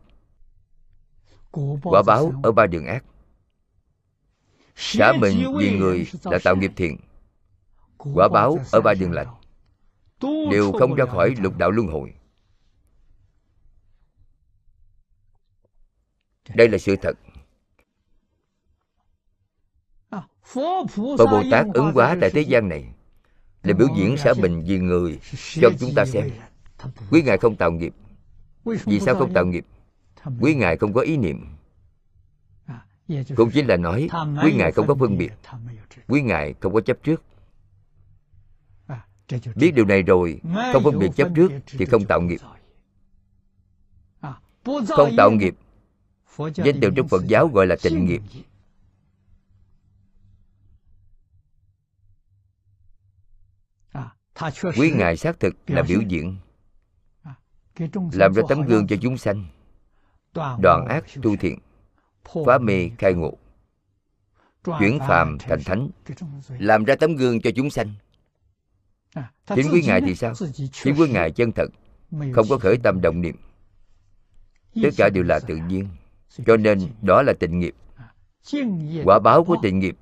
A: Quả báo ở ba đường ác. Xả mình vì người là tạo nghiệp thiện. Quả báo ở ba đường lành. Đều không ra khỏi lục đạo luân hồi. Đây là sự thật. Phật Bồ Tát ứng hóa tại thế gian này. Là biểu diễn xả bình vì người Cho chúng ta xem. Quý Ngài không tạo nghiệp. Vì sao không tạo nghiệp? Quý Ngài không có ý niệm. Cũng chính là nói, Quý Ngài không có phân biệt. Quý Ngài không có chấp trước. Biết điều này rồi, Không phân biệt chấp trước Thì không tạo nghiệp. Không tạo nghiệp, Danh từ trong Phật giáo gọi là tịnh nghiệp. Quý Ngài xác thực là biểu diễn. Làm ra tấm gương cho chúng sanh. Đoạn ác tu thiện Phá mê khai ngộ. Chuyển phàm thành thánh. Làm ra tấm gương cho chúng sanh. Chính quý Ngài thì sao? Chính quý Ngài chân thật Không có khởi tâm động niệm. Tất cả đều là tự nhiên. Cho nên đó là tịnh nghiệp. Quả báo của tịnh nghiệp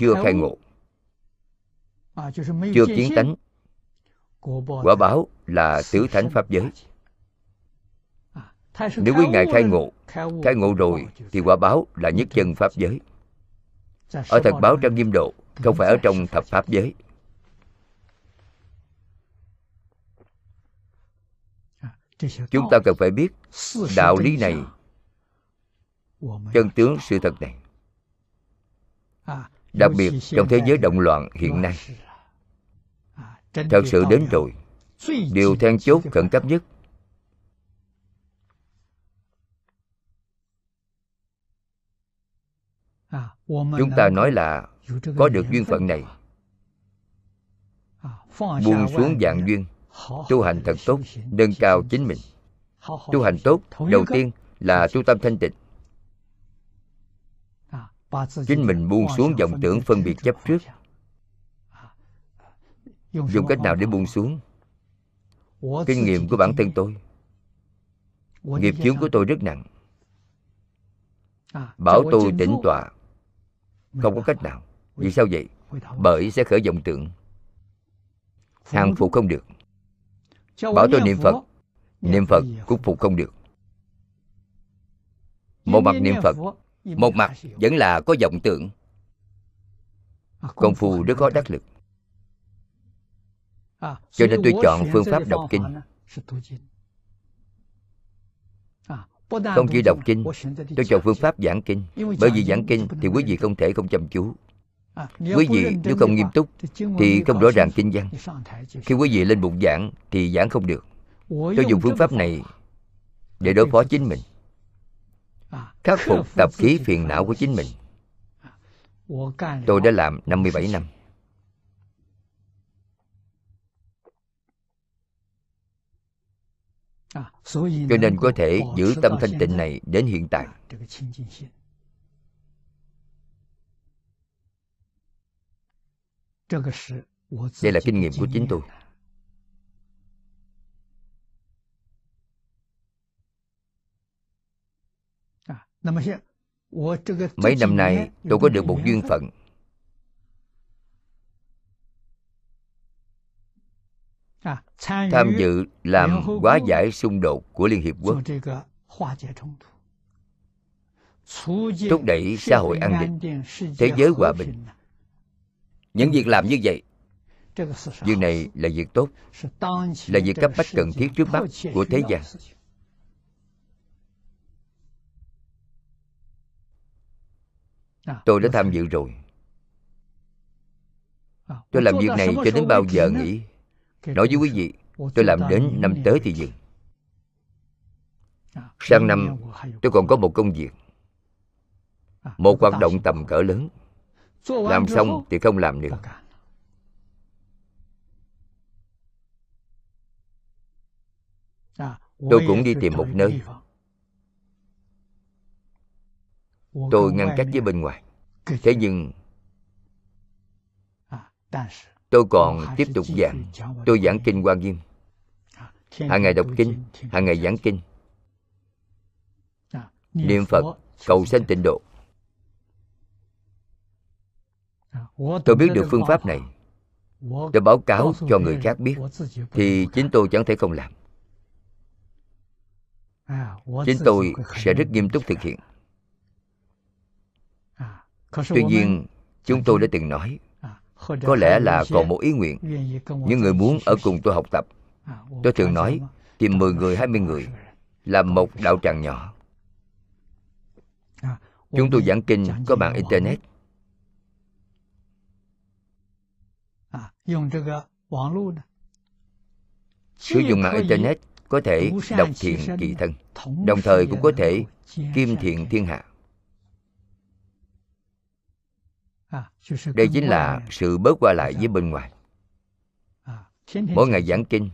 A: Chưa khai ngộ. Chưa kiến tánh quả báo là tứ thánh pháp giới. Nếu quý ngài khai ngộ khai ngộ rồi thì quả báo là nhất chân pháp giới. Ở thật báo trong nghiêm độ không phải ở trong thập pháp giới. Chúng ta cần phải biết đạo lý này. chân tướng sự thật này. Đặc biệt trong thế giới động loạn hiện nay thật sự đến rồi. Điều then chốt khẩn cấp nhất. Chúng ta nói là có được duyên phận này. buông xuống dạng duyên. Tu hành thật tốt nâng cao chính mình. Tu hành tốt đầu tiên là tu tâm thanh tịnh. Chính mình buông xuống vọng tưởng phân biệt chấp trước dùng cách nào để buông xuống? Kinh nghiệm của bản thân tôi. Nghiệp chướng của tôi rất nặng. Bảo tôi tĩnh tọa. Không có cách nào. Vì sao vậy? bởi sẽ khởi vọng tưởng. Hàng phục không được. Bảo tôi niệm phật. niệm phật cũng phục không được. Một mặt niệm phật một mặt vẫn là có vọng tưởng. Công phu rất khó đắc lực cho nên tôi chọn phương pháp đọc kinh. không chỉ đọc kinh tôi chọn phương pháp giảng kinh. bởi vì giảng kinh thì quý vị không thể không chăm chú. Quý vị nếu không nghiêm túc thì không rõ ràng kinh văn. khi quý vị lên bục giảng thì giảng không được. Tôi dùng phương pháp này để đối phó chính mình khắc phục tập khí phiền não của chính mình tôi đã làm 57 năm cho nên có thể giữ tâm thanh tịnh này đến hiện tại. đây là kinh nghiệm của chính tôi. Mấy năm nay tôi có được một duyên phận tham dự làm hóa giải xung đột của liên hiệp quốc. thúc đẩy xã hội an định thế giới hòa bình。những việc làm như vậy việc này là việc tốt là việc cấp bách cần thiết trước mắt của thế gian tôi đã tham dự rồi。tôi làm việc này cho đến bao giờ nghỉ nói với quý vị tôi làm đến năm tới thì dừng. Sang năm tôi còn có một công việc. Một hoạt động tầm cỡ lớn. Làm xong thì không làm nữa. Tôi cũng đi tìm một nơi. tôi ngăn cách với bên ngoài. Thế nhưng tôi còn tiếp tục giảng. tôi giảng kinh quan nghiêm. Hàng ngày đọc kinh hàng ngày giảng kinh. Niệm phật cầu sanh tịnh độ. Tôi biết được phương pháp này. Để báo cáo cho người khác biết thì chính tôi chẳng thể không làm. Chính tôi sẽ rất nghiêm túc thực hiện. Tuy nhiên chúng tôi đã từng nói có lẽ là còn một ý nguyện. Những người muốn ở cùng tôi học tập. Tôi thường nói tìm 10 người 20 người làm một đạo tràng nhỏ. Chúng tôi giảng kinh có mạng internet. Sử dụng mạng internet có thể đọc thiện kỳ thân đồng thời cũng có thể kim thiện thiên hạ đây chính là sự bớt qua lại với bên ngoài. Mỗi ngày giảng kinh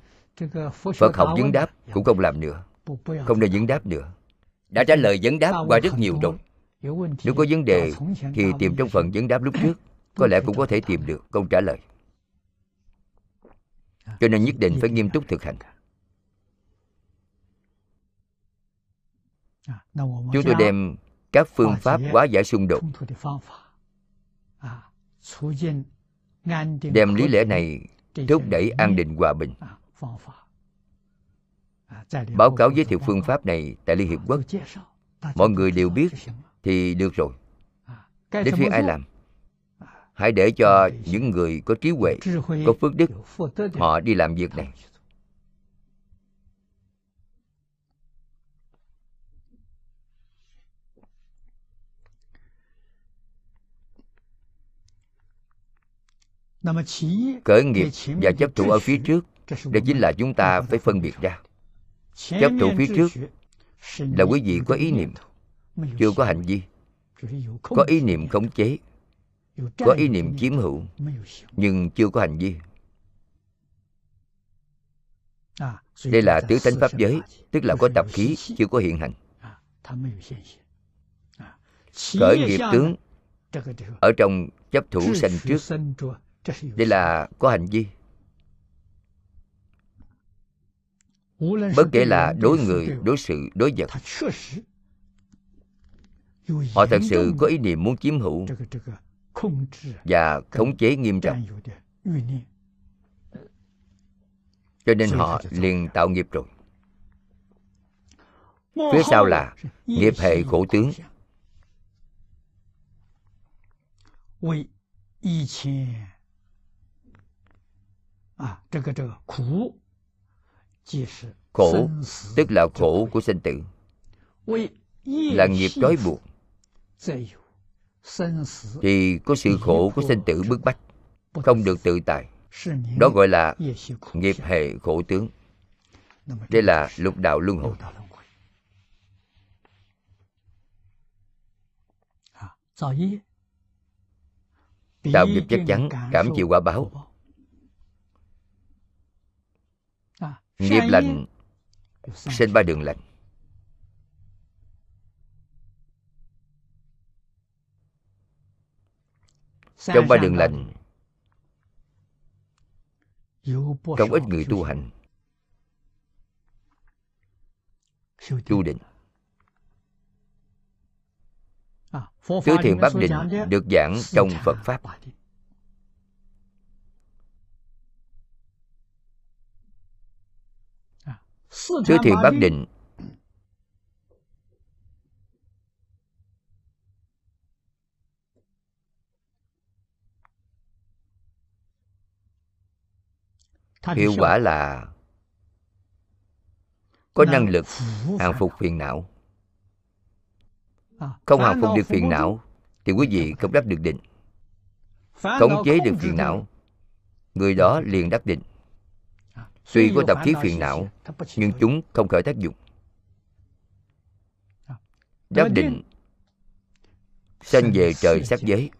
A: phật học vấn đáp cũng không làm nữa không nên vấn đáp nữa. Đã trả lời vấn đáp qua rất nhiều rồi nếu có vấn đề thì tìm trong phần vấn đáp lúc trước có lẽ cũng có thể tìm được câu trả lời. Cho nên nhất định phải nghiêm túc thực hành. Chúng tôi đem các phương pháp hóa giải xung đột đem lý lẽ này thúc đẩy an định hòa bình. Báo cáo giới thiệu phương pháp này tại liên hiệp quốc. Mọi người đều biết thì được rồi. Đến phía ai làm? Hãy để cho những người có trí huệ có phước đức họ đi làm việc này khởi nghiệp và chấp thủ ở phía trước đây chính là chúng ta phải phân biệt ra. Chấp thủ phía trước là quý vị có ý niệm chưa có hành vi. Có ý niệm khống chế có ý niệm chiếm hữu nhưng chưa có hành vi. Đây là tứ tánh pháp giới tức là có tập khí chưa có hiện hành. Khởi nghiệp tướng ở trong chấp thủ sanh trước đây là có hành vi. Bất kể là đối người đối sự đối vật. Họ thật sự có ý niệm muốn chiếm hữu. Và khống chế nghiêm trọng. Cho nên họ liền tạo nghiệp rồi. Phía sau là nghiệp hệ khổ tướng khổ tức là khổ của sinh tử。là nghiệp trói buộc。thì có sự khổ của sinh tử bức bách không được tự tại. đó gọi là nghiệp hệ khổ tướng. đây là lục đạo luân hồi。tạo nghiệp chắc chắn cảm chịu quả báo nghiệp lành sinh ba đường lành. Trong ba đường lành không ít người tu hành. Tu định. Tứ thiền bát định được giảng trong phật pháp tứ thiền bát định. Hiệu quả là có năng lực hàng phục phiền não. Không hàng phục được phiền não thì quý vị không đắc được định. Khống chế được phiền não người đó liền đắc định tuy có tập khí phiền não nhưng chúng không khởi tác dụng. Đắc định sanh về trời sắc giới.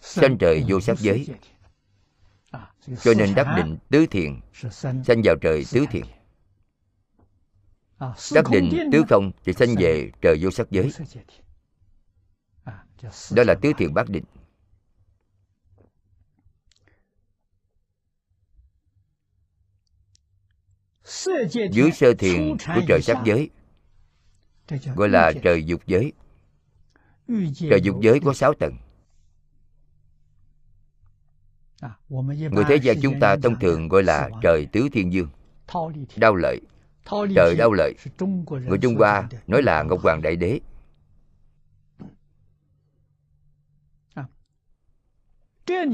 A: Sanh trời vô sắc giới. cho nên đắc định tứ thiền sanh vào trời tứ thiền. đắc định tứ không thì sanh về trời vô sắc giới. Đó là tứ thiền bát định dưới sơ thiền của trời sắc giới gọi là trời dục giới. Trời dục giới có sáu tầng. Người thế gian chúng ta thông thường gọi là trời tứ thiên dương. Đau lợi. Trời đau lợi. người trung hoa nói là ngọc hoàng đại đế.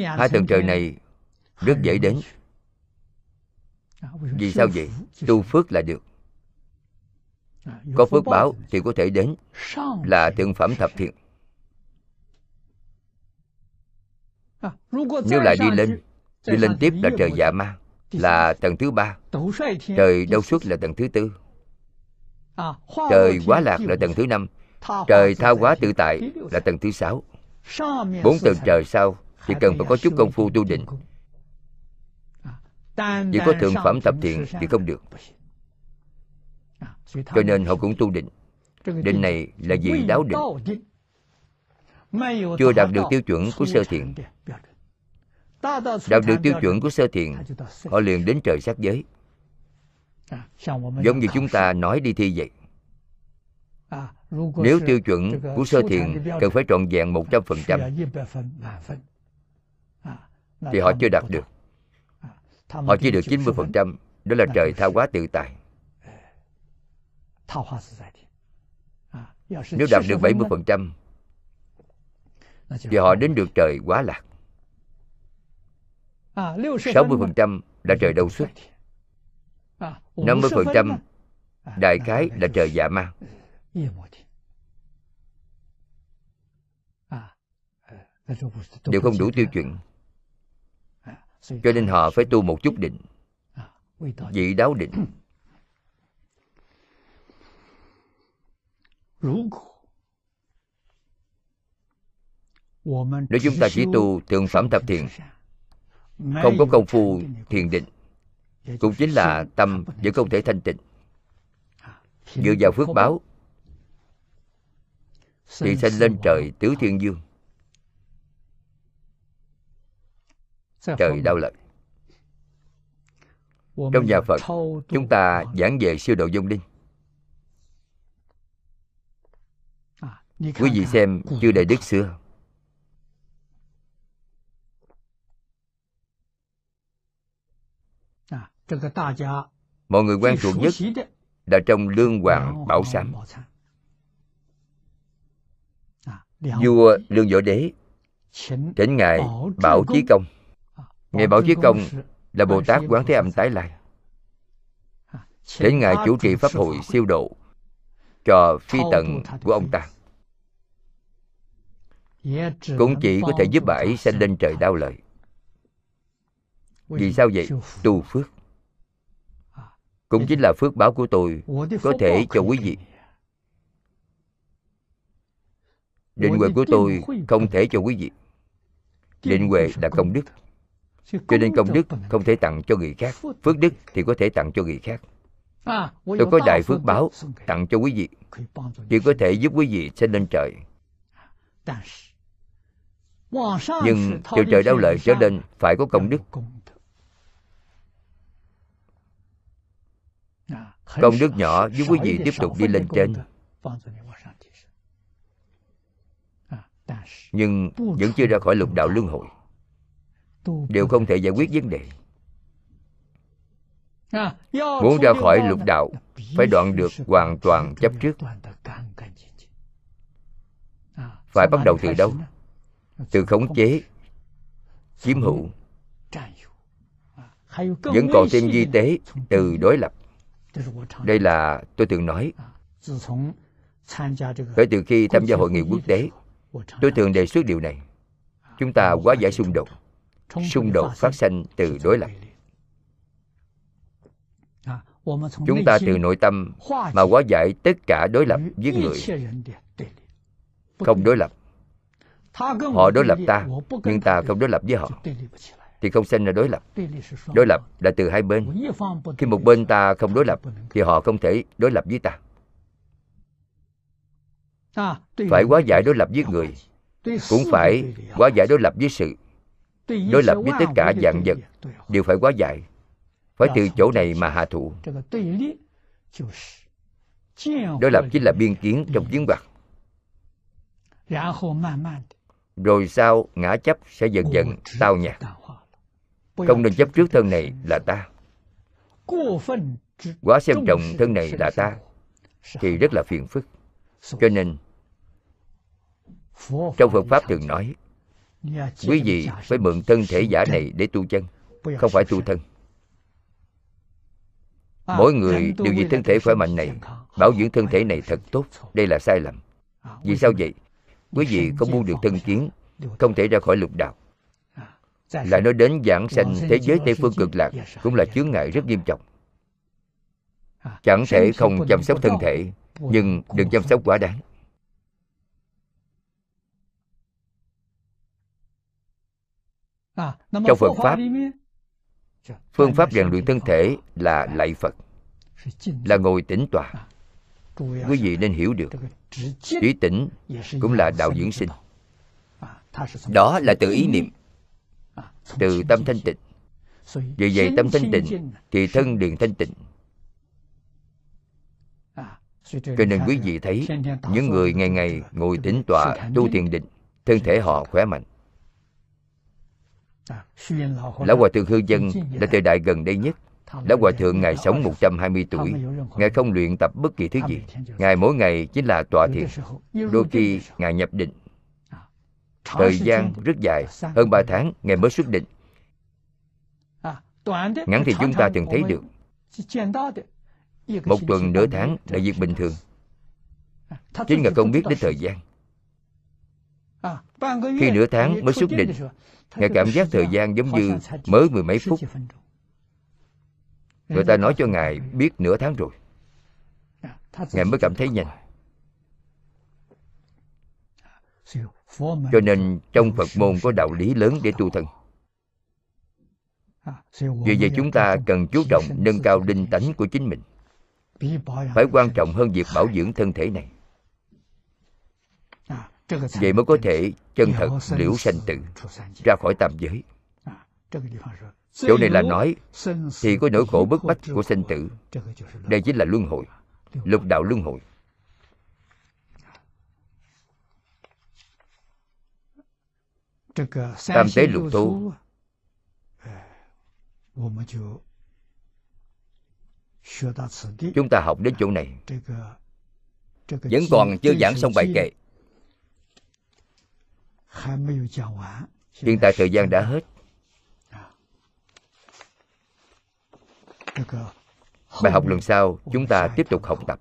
A: Hai tầng trời này rất dễ đến vì sao vậy? tu phước là được. Có phước báo thì có thể đến. Là thượng phẩm thập thiện. Nếu lại đi lên đi lên tiếp là trời dạ ma là tầng thứ ba. Trời đau xuất là tầng thứ tư. Trời quá lạc là tầng thứ năm. Trời tha quá tự tại là tầng thứ sáu. Bốn tầng trời sau thì cần phải có chút công phu tu định chỉ có thượng phẩm tập thiện thì không được. Cho nên họ cũng tu định. Định này là gì đáo định. chưa đạt được tiêu chuẩn của sơ thiện đạt được tiêu chuẩn của sơ thiện họ liền đến trời sắc giới. Giống như chúng ta nói đi thi vậy. Nếu tiêu chuẩn của sơ thiện cần phải trọn vẹn một trăm phần trăm. Thì họ chưa đạt được họ chỉ được 90% đó là trời tha hóa tự tại. Nếu đạt được 70% thì họ đến được trời quá lạc. 60% là trời đau xuất 50% đại khái là trời dạ ma. Đều không đủ tiêu chuẩn cho nên họ phải tu một chút định. Vị đáo định. Nếu chúng ta chỉ tu thượng phẩm thập thiện không có công phu thiền định, cũng chính là tâm vẫn không thể thanh tịnh. Dựa vào phước báo, thì sanh lên trời tứ thiên dương. Trời đau lợi trong nhà phật chúng ta giảng về siêu độ vong linh. Quý vị xem chư đại đức xưa. Mọi người quen thuộc nhất là trong lương hoàng bảo sám vua lương võ đế thỉnh ngài bảo chí công ngài bảo chí công là bồ tát quán thế âm tái lai. Để ngài chủ trì pháp hội siêu độ cho phi tận của ông ta. Cũng chỉ có thể giúp bãi sanh lên trời đau lợi. Vì sao vậy? Tu phước. Cũng chính là phước báo của tôi có thể cho quý vị. Định huệ của tôi không thể cho quý vị. Định huệ là công đức cho nên công đức không thể tặng cho người khác. Phước đức thì có thể tặng cho người khác. Tôi có đại phước báo tặng cho quý vị. Chỉ có thể giúp quý vị sẽ lên trời. Nhưng từ trời đau lợi trở lên phải có công đức. công đức. Nhỏ giúp quý vị tiếp tục đi lên trên. nhưng vẫn chưa ra khỏi lục đạo luân hồi đều không thể giải quyết vấn đề. Muốn ra khỏi lục đạo phải đoạn được hoàn toàn chấp trước. phải bắt đầu từ đâu? từ khống chế chiếm hữu. Vẫn còn thêm di tế từ đối lập. Đây là tôi thường nói. Kể từ khi tham gia hội nghị quốc tế tôi thường đề xuất điều này. Chúng ta quá giải xung đột xung đột phát sinh từ đối lập. Chúng ta từ nội tâm mà hóa giải tất cả đối lập với người. không đối lập. họ đối lập ta nhưng ta không đối lập với họ. thì không sinh ra đối lập. Đối lập là từ hai bên. Khi một bên ta không đối lập thì họ không thể đối lập với ta. Phải hóa giải đối lập với người. Cũng phải hóa giải đối lập với sự đối lập với tất cả dạng vật đều phải hóa giải phải từ chỗ này mà hạ thủ. đối lập chính là biên kiến trong kiến hoạt rồi sau ngã chấp sẽ dần dần tao nhạt. không nên chấp trước thân này là ta. quá xem trọng thân này là ta thì rất là phiền phức. cho nên trong phật pháp thường nói quý vị phải mượn thân thể giả này để tu chân không phải tu thân. Mỗi người đều vì thân thể khỏe mạnh này bảo dưỡng thân thể này thật tốt. đây là sai lầm. Vì sao vậy? quý vị không buông được thân kiến không thể ra khỏi lục đạo. Lại nói đến giảng sanh thế giới tây phương cực lạc cũng là chướng ngại rất nghiêm trọng. Chẳng thể không chăm sóc thân thể nhưng đừng chăm sóc quá đáng trong phật pháp phương pháp rèn luyện thân thể là lạy phật là ngồi tĩnh tọa. Quý vị nên hiểu được trí tĩnh cũng là đạo dưỡng sinh. đó là từ ý niệm. Từ tâm thanh tịnh. Vì vậy tâm thanh tịnh thì thân liền thanh tịnh. Cho nên quý vị thấy những người ngày ngày ngồi tĩnh tọa tu thiền định thân thể họ khỏe mạnh Lão Hòa Thượng Hư Dân là thời đại gần đây nhất. Lão Hòa Thượng Ngài sống 120 tuổi. Ngài không luyện tập bất kỳ thứ gì. Ngài mỗi ngày chính là tọa thiền. Đôi khi Ngài nhập định. Thời gian rất dài Hơn 3 tháng Ngài mới xuất định. Ngắn thì chúng ta từng thấy được. Một tuần nửa tháng là việc bình thường. Chính Ngài không biết đến thời gian Khi nửa tháng mới xuất định Ngài cảm giác thời gian giống như mới mười mấy phút. Người ta nói cho Ngài biết nửa tháng rồi. Ngài mới cảm thấy nhanh. Cho nên trong Phật môn có đạo lý lớn để tu thân. Vì vậy chúng ta cần chú trọng nâng cao linh tánh của chính mình. Phải quan trọng hơn việc bảo dưỡng thân thể này vậy mới có thể chân thật liễu sanh tử ra khỏi tam giới. Chỗ này là nói thì có nỗi khổ bức bách của sanh tử. đây chính là luân hồi lục đạo luân hồi. Tam tế lục tu chúng ta học đến chỗ này. Vẫn còn chưa giảng xong bài kệ hiện tại thời gian đã hết. bài học lần sau chúng ta tiếp tục học tập